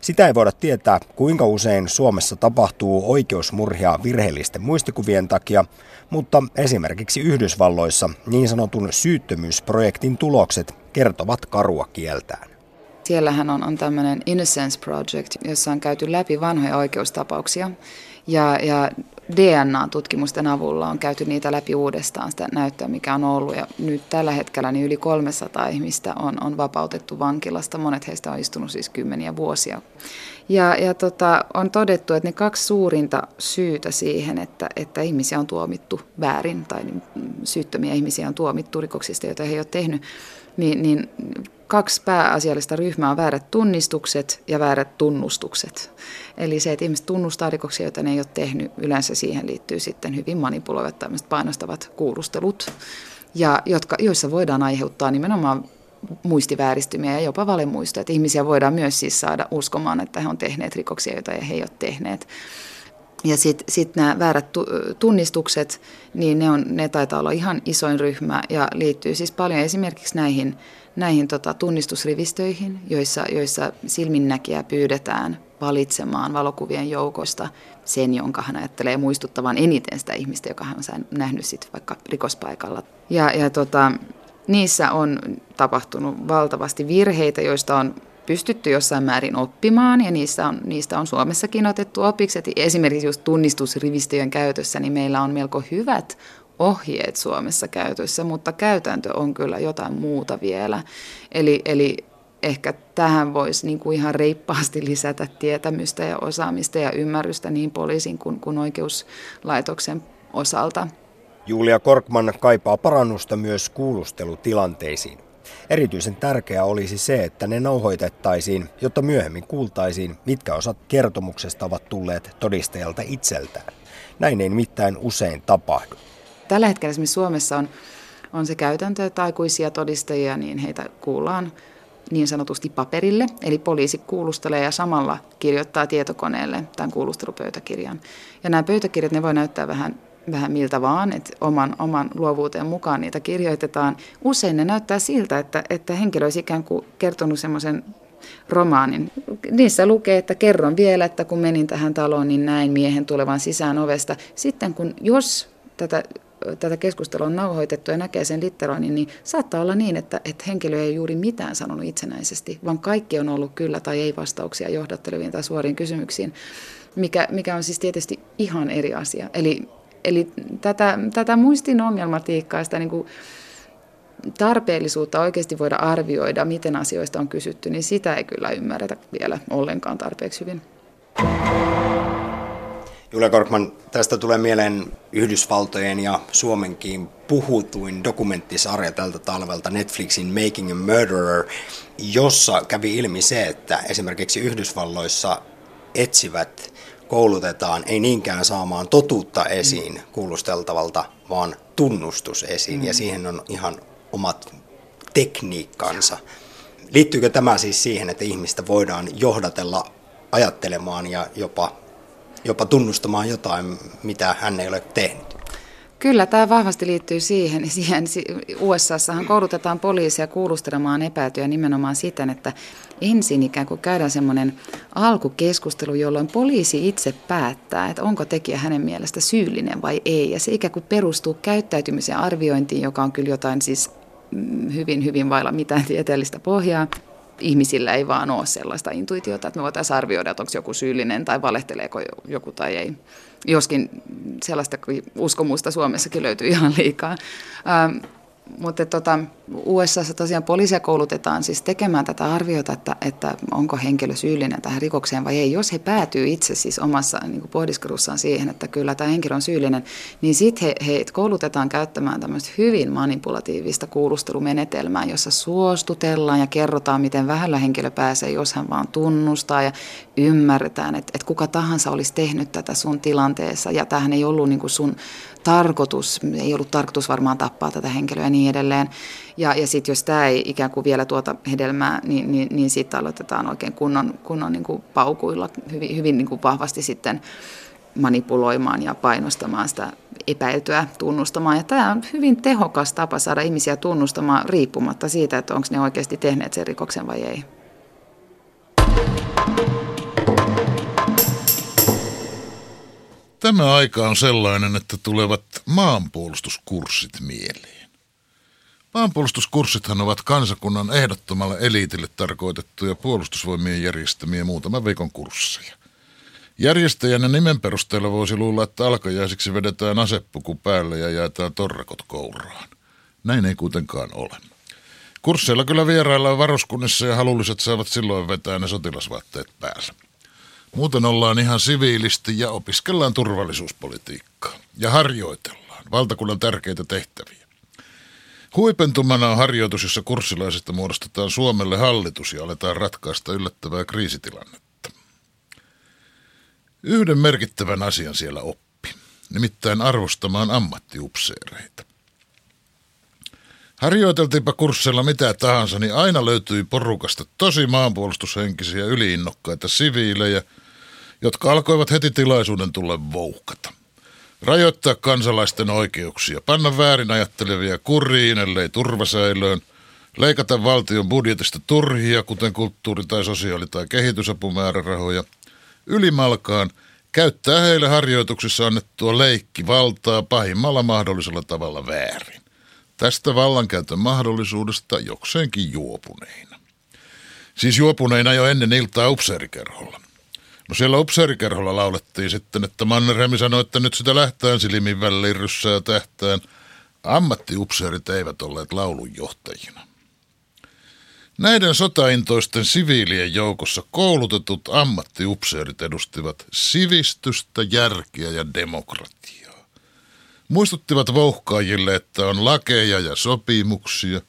Sitä ei voida tietää, kuinka usein Suomessa tapahtuu oikeusmurhia virheellisten muistikuvien takia, mutta esimerkiksi Yhdysvalloissa niin sanotun syyttömyysprojektin tulokset kertovat karua kieltään. Siellähän on, on tämmöinen Innocence Project, jossa on käyty läpi vanhoja oikeustapauksia ja, ja DNA-tutkimusten avulla on käyty niitä läpi uudestaan sitä näyttöä, mikä on ollut. Ja nyt tällä hetkellä niin yli 300 ihmistä on, on vapautettu vankilasta. Monet heistä on istunut siis kymmeniä vuosia. Ja, ja tota, on todettu, että ne kaksi suurinta syytä siihen, että, että ihmisiä on tuomittu väärin tai syyttömiä ihmisiä on tuomittu rikoksista, joita he ei ole tehnyt, niin, niin kaksi pääasiallista ryhmää on väärät tunnistukset ja väärät tunnustukset. Eli se, että ihmiset tunnustaa rikoksia, joita ne ei ole tehnyt, yleensä siihen liittyy sitten hyvin manipuloivat tämmöiset painostavat kuulustelut, ja jotka, joissa voidaan aiheuttaa nimenomaan muistivääristymiä ja jopa valemuistoja. Että ihmisiä voidaan myös siis saada uskomaan, että he on tehneet rikoksia, joita he ei ole tehneet. Ja sitten sit nämä väärät tunnistukset, niin ne, on, ne taitaa olla ihan isoin ryhmä ja liittyy siis paljon esimerkiksi näihin näihin tota, tunnistusrivistöihin, joissa, joissa silminnäkijä pyydetään valitsemaan valokuvien joukosta sen, jonka hän ajattelee muistuttavan eniten sitä ihmistä, joka hän on nähnyt sit vaikka rikospaikalla. Ja, ja tota, niissä on tapahtunut valtavasti virheitä, joista on pystytty jossain määrin oppimaan ja niistä on, niistä on Suomessakin otettu opiksi. Et esimerkiksi just tunnistusrivistöjen käytössä, niin meillä on melko hyvät ohjeet Suomessa käytössä, mutta käytäntö on kyllä jotain muuta vielä. Eli, eli ehkä tähän voisi niin kuin ihan reippaasti lisätä tietämystä ja osaamista ja ymmärrystä niin poliisin kuin, kuin oikeuslaitoksen osalta. Julia Korkman kaipaa parannusta myös kuulustelutilanteisiin. Erityisen tärkeää olisi se, että ne nauhoitettaisiin, jotta myöhemmin kuultaisiin, mitkä osat kertomuksesta ovat tulleet todistajalta itseltään. Näin ei nimittäin usein tapahdu. Tällä hetkellä esimerkiksi Suomessa on, on se käytäntö, että aikuisia todistajia, niin heitä kuullaan niin sanotusti paperille, eli poliisi kuulustelee ja samalla kirjoittaa tietokoneelle tämän kuulustelupöytäkirjan. Ja nämä pöytäkirjat, ne voi näyttää vähän vähän miltä vaan, että oman, oman luovuuteen mukaan niitä kirjoitetaan. Usein ne näyttää siltä, että, että henkilö olisi ikään kuin kertonut semmoisen romaanin. Niissä lukee, että kerron vielä, että kun menin tähän taloon, niin näin miehen tulevan sisään ovesta. Sitten kun, jos tätä, tätä keskustelua on nauhoitettu ja näkee sen litteroinnin, niin saattaa olla niin, että, että henkilö ei juuri mitään sanonut itsenäisesti, vaan kaikki on ollut kyllä tai ei vastauksia johdatteleviin tai suoriin kysymyksiin, mikä, mikä on siis tietysti ihan eri asia. Eli Eli tätä, tätä muistin ongelmatiikkaa, sitä niin kuin tarpeellisuutta oikeasti voida arvioida, miten asioista on kysytty, niin sitä ei kyllä ymmärretä vielä ollenkaan tarpeeksi hyvin. Julia Korkman, tästä tulee mieleen Yhdysvaltojen ja Suomenkin puhutuin dokumenttisarja tältä talvelta Netflixin Making a Murderer, jossa kävi ilmi se, että esimerkiksi Yhdysvalloissa etsivät koulutetaan ei niinkään saamaan totuutta esiin kuulusteltavalta, vaan tunnustus esiin, mm. ja siihen on ihan omat tekniikkansa. Liittyykö tämä siis siihen, että ihmistä voidaan johdatella ajattelemaan ja jopa, jopa tunnustamaan jotain, mitä hän ei ole tehnyt? Kyllä, tämä vahvasti liittyy siihen. siihen USAssahan koulutetaan poliisia kuulustelemaan epäytyjä nimenomaan siten, että ensin ikään kuin käydään semmoinen alkukeskustelu, jolloin poliisi itse päättää, että onko tekijä hänen mielestä syyllinen vai ei. Ja se ikään kuin perustuu käyttäytymisen arviointiin, joka on kyllä jotain siis mm, hyvin, hyvin vailla mitään tieteellistä pohjaa ihmisillä ei vaan ole sellaista intuitiota, että me voitaisiin arvioida, että onko joku syyllinen tai valehteleeko joku tai ei. Joskin sellaista uskomusta Suomessakin löytyy ihan liikaa. Mutta tota, USAssa tosiaan poliisia koulutetaan siis tekemään tätä arviota, että, että onko henkilö syyllinen tähän rikokseen vai ei. Jos he päätyy itse siis omassa niin pohdiskelussaan siihen, että kyllä tämä henkilö on syyllinen, niin sitten he, he koulutetaan käyttämään tämmöistä hyvin manipulatiivista kuulustelumenetelmää, jossa suostutellaan ja kerrotaan, miten vähällä henkilö pääsee, jos hän vaan tunnustaa ja ymmärretään, että, että kuka tahansa olisi tehnyt tätä sun tilanteessa ja tähän ei ollut niin sun tarkoitus, ei ollut tarkoitus varmaan tappaa tätä henkilöä ja niin edelleen. Ja, ja sitten jos tämä ei ikään kuin vielä tuota hedelmää, niin, niin, niin sitten aloitetaan oikein kunnon, kunnon niin kuin paukuilla hyvin, hyvin niin kuin vahvasti sitten manipuloimaan ja painostamaan sitä epäiltyä tunnustamaan. Ja tämä on hyvin tehokas tapa saada ihmisiä tunnustamaan riippumatta siitä, että onko ne oikeasti tehneet sen rikoksen vai ei. Tämä aika on sellainen, että tulevat maanpuolustuskurssit mieleen. Maanpuolustuskurssithan ovat kansakunnan ehdottomalle eliitille tarkoitettuja puolustusvoimien järjestämiä muutaman viikon kursseja. Järjestäjänä nimen perusteella voisi luulla, että alkajaisiksi vedetään asepuku päälle ja jaetaan torrakot kouraan. Näin ei kuitenkaan ole. Kursseilla kyllä vieraillaan varuskunnissa ja halulliset saavat silloin vetää ne sotilasvaatteet päällä. Muuten ollaan ihan siviilisti ja opiskellaan turvallisuuspolitiikkaa ja harjoitellaan valtakunnan tärkeitä tehtäviä. Huipentumana on harjoitus, jossa kurssilaisista muodostetaan Suomelle hallitus ja aletaan ratkaista yllättävää kriisitilannetta. Yhden merkittävän asian siellä oppi, nimittäin arvostamaan ammattiupseereita. Harjoiteltiinpa kurssilla mitä tahansa, niin aina löytyi porukasta tosi maanpuolustushenkisiä yliinnokkaita siviilejä – jotka alkoivat heti tilaisuuden tulla vouhkata. Rajoittaa kansalaisten oikeuksia, panna väärin ajattelevia kuriin, ellei turvasäilöön, leikata valtion budjetista turhia, kuten kulttuuri- tai sosiaali- tai kehitysapumäärärahoja, ylimalkaan käyttää heille harjoituksissa annettua leikkivaltaa pahimmalla mahdollisella tavalla väärin. Tästä vallankäytön mahdollisuudesta jokseenkin juopuneina. Siis juopuneina jo ennen iltaa upseerikerholla. No siellä upseerikerholla laulettiin sitten, että Mannerheimi sanoi, että nyt sitä lähtään silmin väliin ryssää tähtään. Ammattiupseerit eivät olleet laulunjohtajina. Näiden sotaintoisten siviilien joukossa koulutetut ammattiupseerit edustivat sivistystä, järkeä ja demokratiaa. Muistuttivat vouhkaajille, että on lakeja ja sopimuksia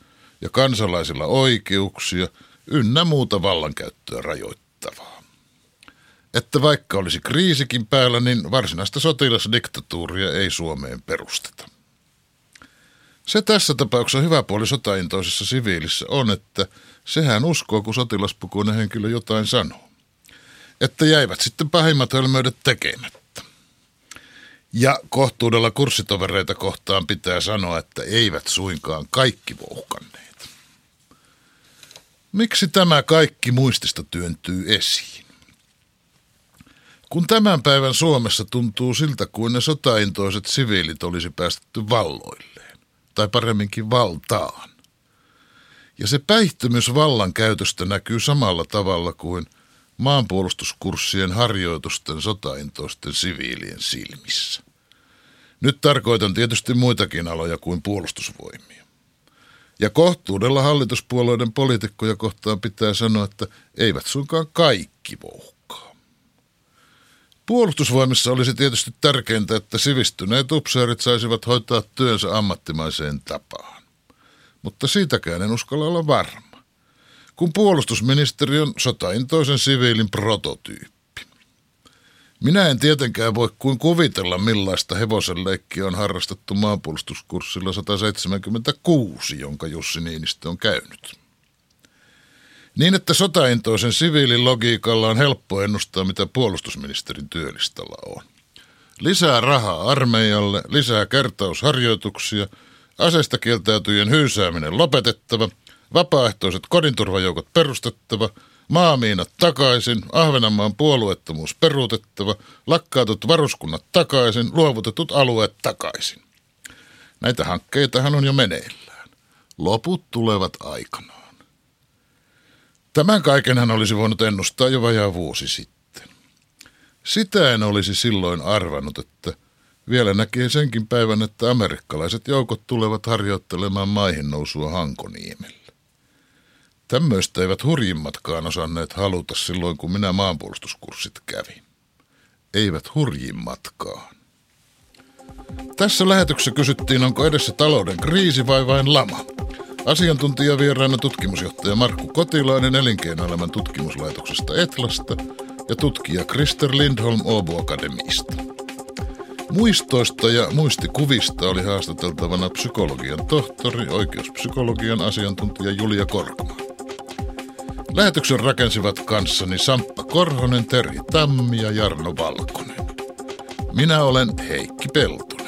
ja kansalaisilla oikeuksia ynnä muuta vallankäyttöä rajoittavaa. Että vaikka olisi kriisikin päällä, niin varsinaista sotilasdiktatuuria ei Suomeen perusteta. Se tässä tapauksessa hyvä puoli sotaintoisessa siviilissä on, että sehän uskoo, kun sotilaspukuinen henkilö jotain sanoo. Että jäivät sitten pahimmat hölmöydet tekemättä. Ja kohtuudella kurssitovereita kohtaan pitää sanoa, että eivät suinkaan kaikki vouhkanneet. Miksi tämä kaikki muistista työntyy esiin? Kun tämän päivän Suomessa tuntuu siltä, kuin ne sotaintoiset siviilit olisi päästetty valloilleen, tai paremminkin valtaan. Ja se päihtymys vallan käytöstä näkyy samalla tavalla kuin maanpuolustuskurssien harjoitusten sotaintoisten siviilien silmissä. Nyt tarkoitan tietysti muitakin aloja kuin puolustusvoimia. Ja kohtuudella hallituspuolueiden poliitikkoja kohtaan pitää sanoa, että eivät suinkaan kaikki vouhkaa. Puolustusvoimissa olisi tietysti tärkeintä, että sivistyneet upseerit saisivat hoitaa työnsä ammattimaiseen tapaan mutta siitäkään en uskalla olla varma. Kun puolustusministeriön sotaintoisen siviilin prototyyppi. Minä en tietenkään voi kuin kuvitella, millaista hevosen leikkiä on harrastettu maanpuolustuskurssilla 176, jonka Jussi Niinistö on käynyt. Niin, että sotaintoisen siviilin logiikalla on helppo ennustaa, mitä puolustusministerin työlistalla on. Lisää rahaa armeijalle, lisää kertausharjoituksia – Aseista kieltäytyjen hyysääminen lopetettava, vapaaehtoiset kodinturvajoukot perustettava, maamiinat takaisin, Ahvenanmaan puolueettomuus peruutettava, lakkaatut varuskunnat takaisin, luovutetut alueet takaisin. Näitä hankkeitahan on jo meneillään. Loput tulevat aikanaan. Tämän kaiken hän olisi voinut ennustaa jo vajaa vuosi sitten. Sitä en olisi silloin arvannut, että – vielä näkee senkin päivän, että amerikkalaiset joukot tulevat harjoittelemaan maihin nousua Hankoniemellä. Tämmöistä eivät hurjimmatkaan osanneet haluta silloin, kun minä maanpuolustuskurssit kävin. Eivät hurjimmatkaan. Tässä lähetyksessä kysyttiin, onko edessä talouden kriisi vai vain lama. Asiantuntijavieraana tutkimusjohtaja Markku Kotilainen elinkeinoelämän tutkimuslaitoksesta Etlasta ja tutkija Krister Lindholm Åbo Akademista. Muistoista ja muistikuvista oli haastateltavana psykologian tohtori, oikeuspsykologian asiantuntija Julia Korkma. Lähetyksen rakensivat kanssani Samppa Korhonen, Terhi Tammi ja Jarno Valkonen. Minä olen Heikki Pelto.